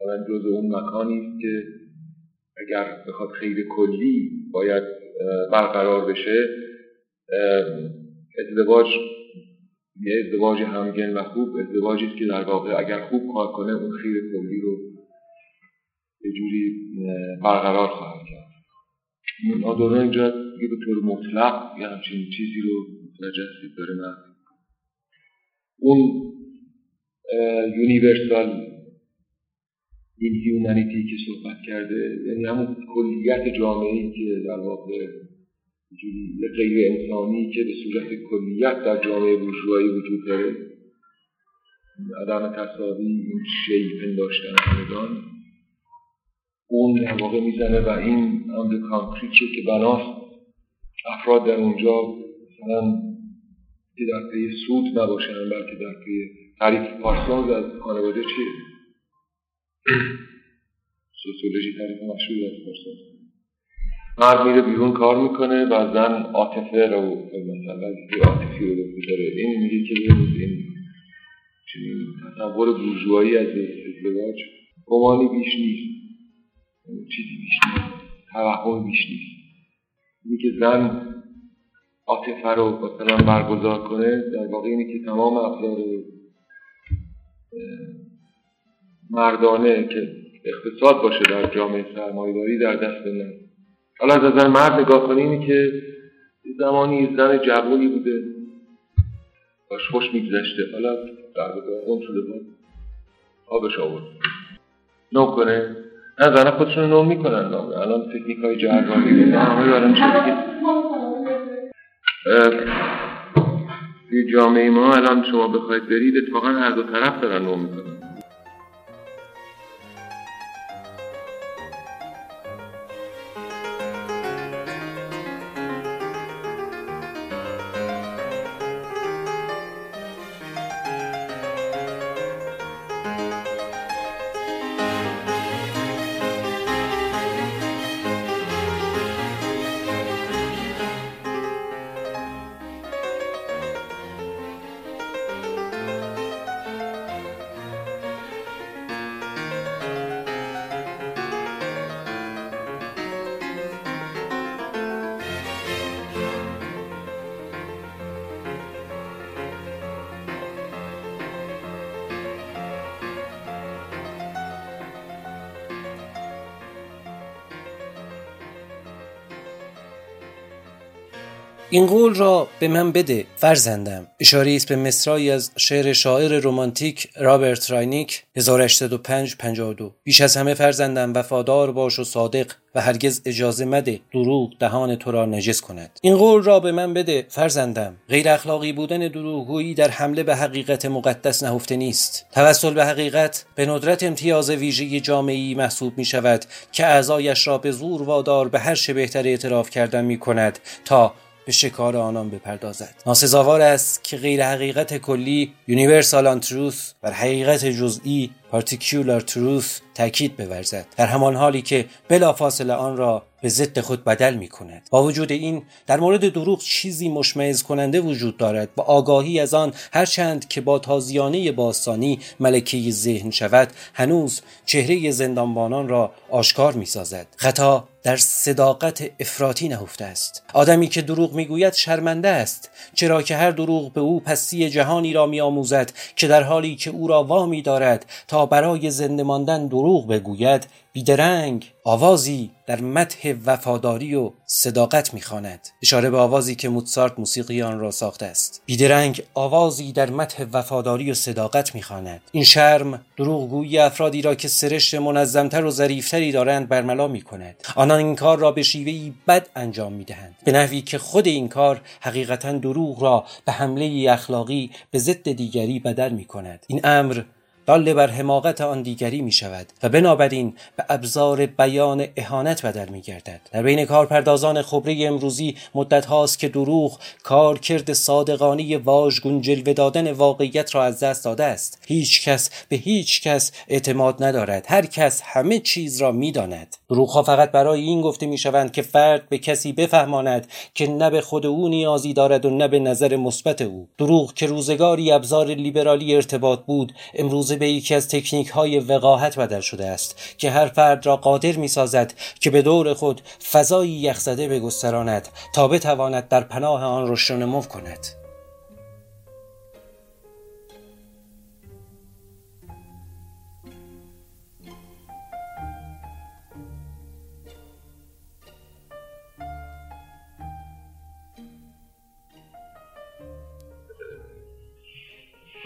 مثلا جز اون مکانی است که اگر بخواد خیر کلی باید برقرار بشه ازدواج یه ازدواج همگن و خوب ازدواجی که در واقع اگر خوب کار کنه اون خیر کلی رو به جوری برقرار خواهد کرد. آدورنو اینجا دیگه به طور مطلق یه همچین چیزی رو متوجه داره من. اون universal inhumanity که صحبت کرده یعنی همون کلیت جامعه که در واقع غیر انسانی که به صورت کلیت در جامعه بورژوایی وجود داره. عدم تساوی این شی پنداشتن همگان اون در واقع می‌زنه و این امر concrete که بناست. افراد در اونجا مثلا که در پی سود نباشن بلکه در پی تعریف پارسونز از خانواده چیه؟ سوسیولوژی تعریف مشهوری از پارسونز مرد میره بیرون کار می‌کنه و زن عاطفه رو مثلا عاطفی رو داره این میگه که این چنین تصور بورژوایی از ازدواج گمانی بیش نیست. چیزی بیش نیست. توهم بیش نیست. اینی که زن عاطفه رو مثلا برگزار کنه در واقع اینه که تمام ابزار مردانه که اقتصاد باشه در جامعه سرمایه‌داری در دست من. حالا از نظر مرد نگاه کنی اینه که زمانی زن جوونی بوده باش خوش میگذشته. حالا در اون شده بود آبش آورد. نو کنه. نه زن خودشون نو می‌کنن نامه الان تکنیک های جهرمانی همه دارن شده که توی جامعه ما الان شما بخواید برید اتفاقا هر دو طرف دارن نو می‌کنن. این قول را به من بده فرزندم. اشاره است به مصرایی از شعر شاعر رمانتیک رابرت راینیک 1805 52 بیش از همه فرزندم وفادار باش و صادق و هرگز اجازه مده دروغ دهان تو را نجس کند. این قول را به من بده فرزندم. غیر اخلاقی بودن دروغگویی در حمله به حقیقت مقدس نهفته نیست. توسل به حقیقت به ندرت امتیاز ویژه جامعی محسوب می شود که اعضایش را به زور وادار به هر چه بهتر اعتراف کردن می کند تا به شکار آنان بپردازد. ناسزاوار است که غیر حقیقت کلی یونیورسال تروث بر حقیقت جزئی پارتیکولار تروث تاکید بورزد. در همان حالی که بلافاصله آن را به ضد خود بدل می کند با وجود این در مورد دروغ چیزی مشمعز کننده وجود دارد. با آگاهی از آن هرچند که با تازیانه باستانی ملکه ذهن شود هنوز چهره زندانبانان را آشکار می سازد خطا در صداقت افراطی نهفته است. آدمی که دروغ می‌گوید شرمنده است چرا که هر دروغ به او پسی جهانی را میآموزد که در حالی که او را وامی دارد تا برای زنده ماندن دروغ بگوید بیدرنگ آوازی در متح وفاداری و صداقت می‌خواند. اشاره به آوازی که موتسارت موسیقی آن را ساخته است. بیدرنگ آوازی در متح وفاداری و صداقت می‌خواند. این شرم دروغگویی افرادی را که سرشت منظمتر و ظریفتری دارند برملا می‌کند. آنان این کار را به شیوهی بد انجام می‌دهند. به نحوی که خود این کار حقیقتا دروغ را به حمله اخلاقی به ضد دیگری بدل می‌کند. این امر دال بر حماقت آن دیگری می شود و بنابراین به ابزار بیان اهانت بدل می گردد در بین کارپردازان خبره امروزی مدت هاست که دروغ کارکرد صادقانی واژگون جلوه دادن واقعیت را از دست داده است. هیچ کس به هیچ کس اعتماد ندارد. هر کس همه چیز را می داند دروغ ها فقط برای این گفته می شوند که فرد به کسی بفهماند که نه به خود او نیازی دارد و نه به نظر مثبت او. دروغ که روزگاری ابزار لیبرالی ارتباط بود امروز به یکی از تکنیک های وقاحت بدل شده است که هر فرد را قادر می سازد که به دور خود فضایی یخزده بگستراند تا بتواند در پناه آن رشدنمو کند.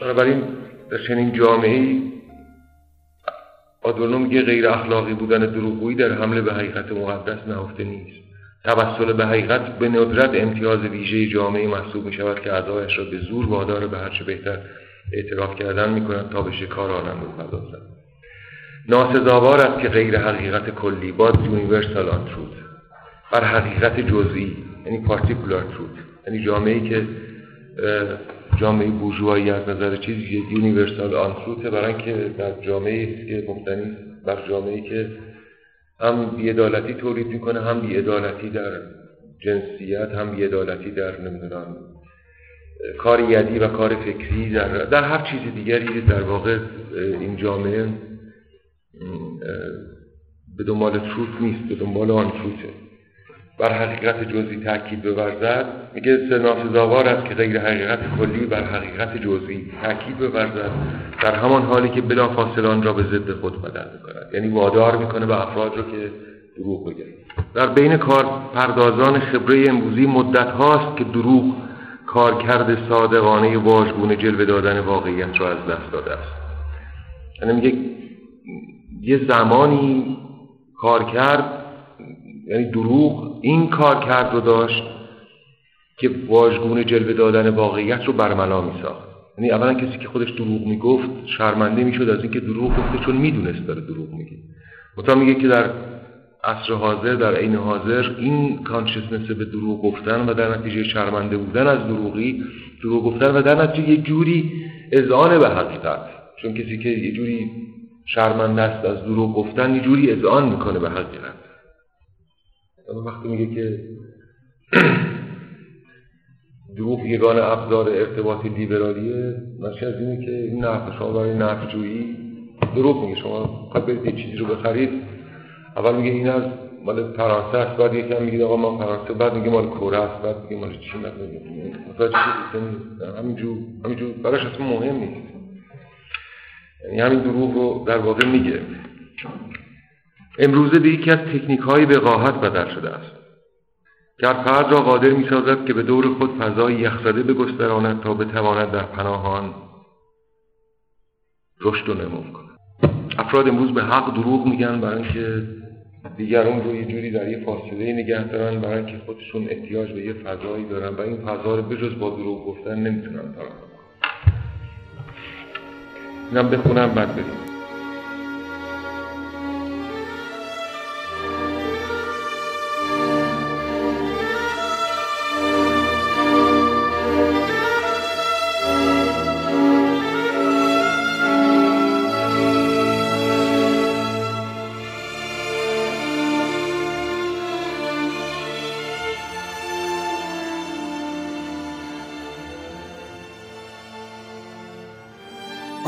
بنابراین در چنین جامعه ای آدورنو میگه غیر اخلاقی بودن دروغگویی در حمله به حقیقت مقدس نهفته نیست. توسل به حقیقت به ندرت امتیاز ویژه جامعه محسوب می شود که اعضایش را به زور وادار به هرچه بهتر اعتراف کردن می کنند تا به شکار آنان بپردازند ناسزاوار است که غیر حقیقت کلی universal untruth. بر حقیقت جزئی یعنی particular truth یعنی جامعه که جامعه بورژوایی از نظر چیزی universal untruth ه برای که در جامعه که مبتنی بر جامعه که هم بیعدالتی تولید می‌کنه هم بیعدالتی در جنسیت هم بیعدالتی در نمی‌دونم کار یدی و کار فکری در, در هر چیز دیگری در واقع این جامعه به دنبال تروت نیست به دنبال آن تروته بر حقیقت جزئی تاکید بورزد. میگه ناسزاوار است که غیر حقیقت کلی بر حقیقت جزئی تاکید بورزد. در همان حالی که بلا فاصله آن را به ضد خود بدل می‌کند. یعنی وادار می‌کنه به افراد رو که دروغ بگن. در بین کار پردازان خبره امروزی مدت هاست که دروغ کارکرد صادقانه واژگونه جلوه دادن واقعیت را از دست داده است. یعنی میگه یه زمانی کار کرد یعنی دروغ این کار کرد رو داشت که واژگونه جلوه دادن واقعیت رو برملا می ساخت یعنی اولا کسی که خودش دروغ می‌گفت شرمنده می‌شد از اینکه دروغ گفته چون می‌دونست داره دروغ میگه. مثلا میگه که در عصر حاضر در عین حاضر این کانشسنس به دروغ گفتن و در نتیجه شرمنده بودن از دروغی دروغ گفتن و در نتیجه یه جوری اذعان به حقیقت چون کسی که یه جوری شرمنده است از دروغ گفتن یه جوری اذعان می‌کنه به حقیقت وقتی میگه که دروغ یگان ابزار ارتباطی لیبرالیه ناشی از اینه که این نفع شما برای نفع جویی دروغ میگه. شما خواهد برید یه چیزی رو بخرید. اول میگه این از مال فرانسه است بعد یکم میگه آقا ما فرانسه بعد میگه مال کره است بعد میگه مال چی میگه متوجه همینجور همینجور براش اصلا مهم نیست. یعنی همین دروغ رو در واقع میگه. امروزه به یکی از تکنیک های وقاحت بدل شده است. که فرد را قادر می سازد که به دور خود فضای یخزده بگستراند تا بتواند در پناهان رشد و نمو کند. افراد امروز به حق دروغ میگن برای اینکه دیگران رو یه جوری در یه فاصله نگه دارن برای اینکه خودشون احتیاج به یه فضایی دارن و این فضا رو بجز با دروغ گفتن نمی‌تونن فراهم کنن. اینم بخونم بعد بریم.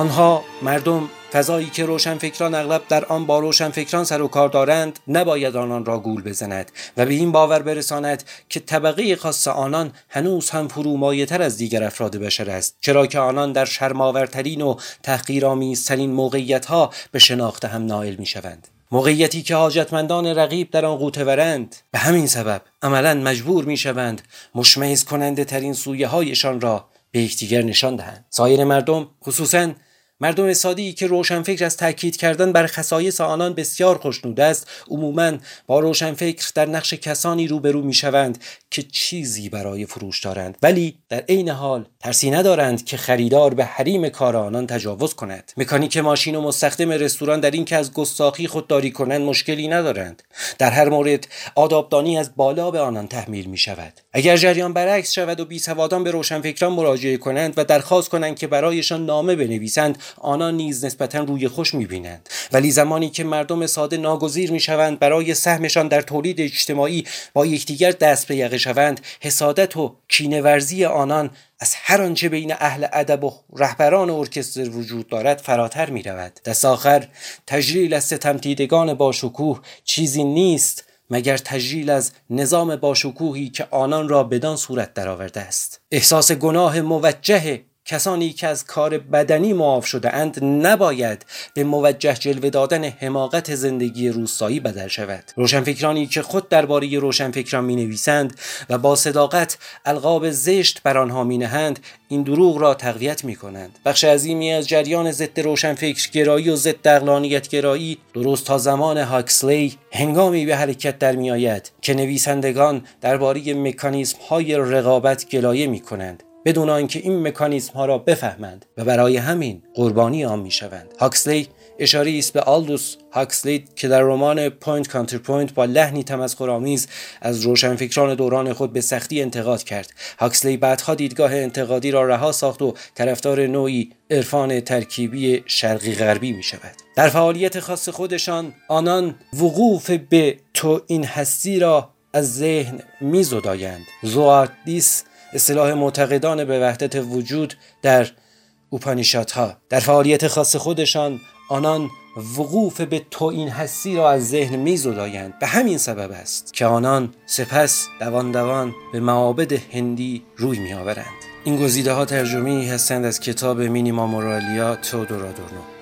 آنها مردم فضایی که روشنفکران اغلب در آن با روشنفکران سر و کار دارند نباید آنان را گول بزند و به این باور برساند که طبقه خاص آنان هنوز هم فرومایهتر از دیگر افراد بشر است چرا که آنان در شرماورترین و تحقیرآمیزترین موقعیتها به شناخت هم نائل می‌شوند. موقعیتی که حاجتمندان رقیب در آن قوته ورند به همین سبب عملا مجبور می‌شوند مشمعز کننده ترین سویه هایشان را به یکدیگر نشان دهند. سایر مردم خصوصا مردم سادی که روشنفکر از تاکید کردن بر خصایص آنان بسیار خوشنود است. عموما با روشنفکر در نقش کسانی روبرو می‌شوند که چیزی برای فروش دارند ولی در عین حال ترسی ندارند که خریدار به حریم کار آنان تجاوز کند. مکانیک ماشین و مستخدم رستوران در اینکه از گستاخی خودداری کنند مشکلی ندارند. در هر مورد آدابدانی از بالا به آنان تحمیل می شود اگر جریان برعکس شود و بیسوادان به روشنفکران مراجعه کنند و درخواست کنند که برایشان نامه بنویسند آنان نیز نسبتا روی خوش می‌بینند. ولی زمانی که مردم ساده ناگزیر می‌شوند برای سهمشان در تولید اجتماعی با یکدیگر دست به یقه شوند حسادت و کینهورزی آنان از هر آنچه بین اهل ادب و رهبران ارکستر وجود دارد فراتر می رود دست آخر تجلیل از ستمتیدگان با شکوه چیزی نیست مگر تجلیل از نظام باشکوهی که آنان را بدان صورت درآورده است. احساس گناه موجه کسانی که از کار بدنی معاف شده اند نباید به موجه جلوه دادن حماقت زندگی روستایی بدل شود. روشنفکرانی که خود درباره روشنفکران می نویسند و با صداقت القاب زشت بر آنها می نهند این دروغ را تقویت می کنند بخش عظیمی از جریان ضد روشنفکر گرایی و ضد عقلانیت گرایی درست تا زمان هاکسلی هنگامی به حرکت در می آید که نویسندگان درباره مکانیزم های رقابت گلایه می کنند بدون آنکه این مکانیزم ها را بفهمند و برای همین قربانی آن می شوند هاکسلی اشاره است به آلدوس هاکسلی که در رمان Point Counter Point با لحنی تمسخرآمیز از روشنفکران دوران خود به سختی انتقاد کرد. هاکسلی بعدها دیدگاه انتقادی را رها ساخت و طرفدار نوعی عرفان ترکیبی شرقی غربی می شود در فعالیت خاص خودشان آنان وقوف به تو این هستی را از ذهن می زدایند اصطلاح معتقدان به وحدت وجود در اوپانیشات ها در فعالیت خاص خودشان آنان وقوف به تو این هستی را از ذهن میزدایند. به همین سبب است که آنان سپس دوان دوان به معابد هندی روی میآورند. این گزیده ها ترجمه هستند از کتاب مینیما مورالیا تودورادورنو.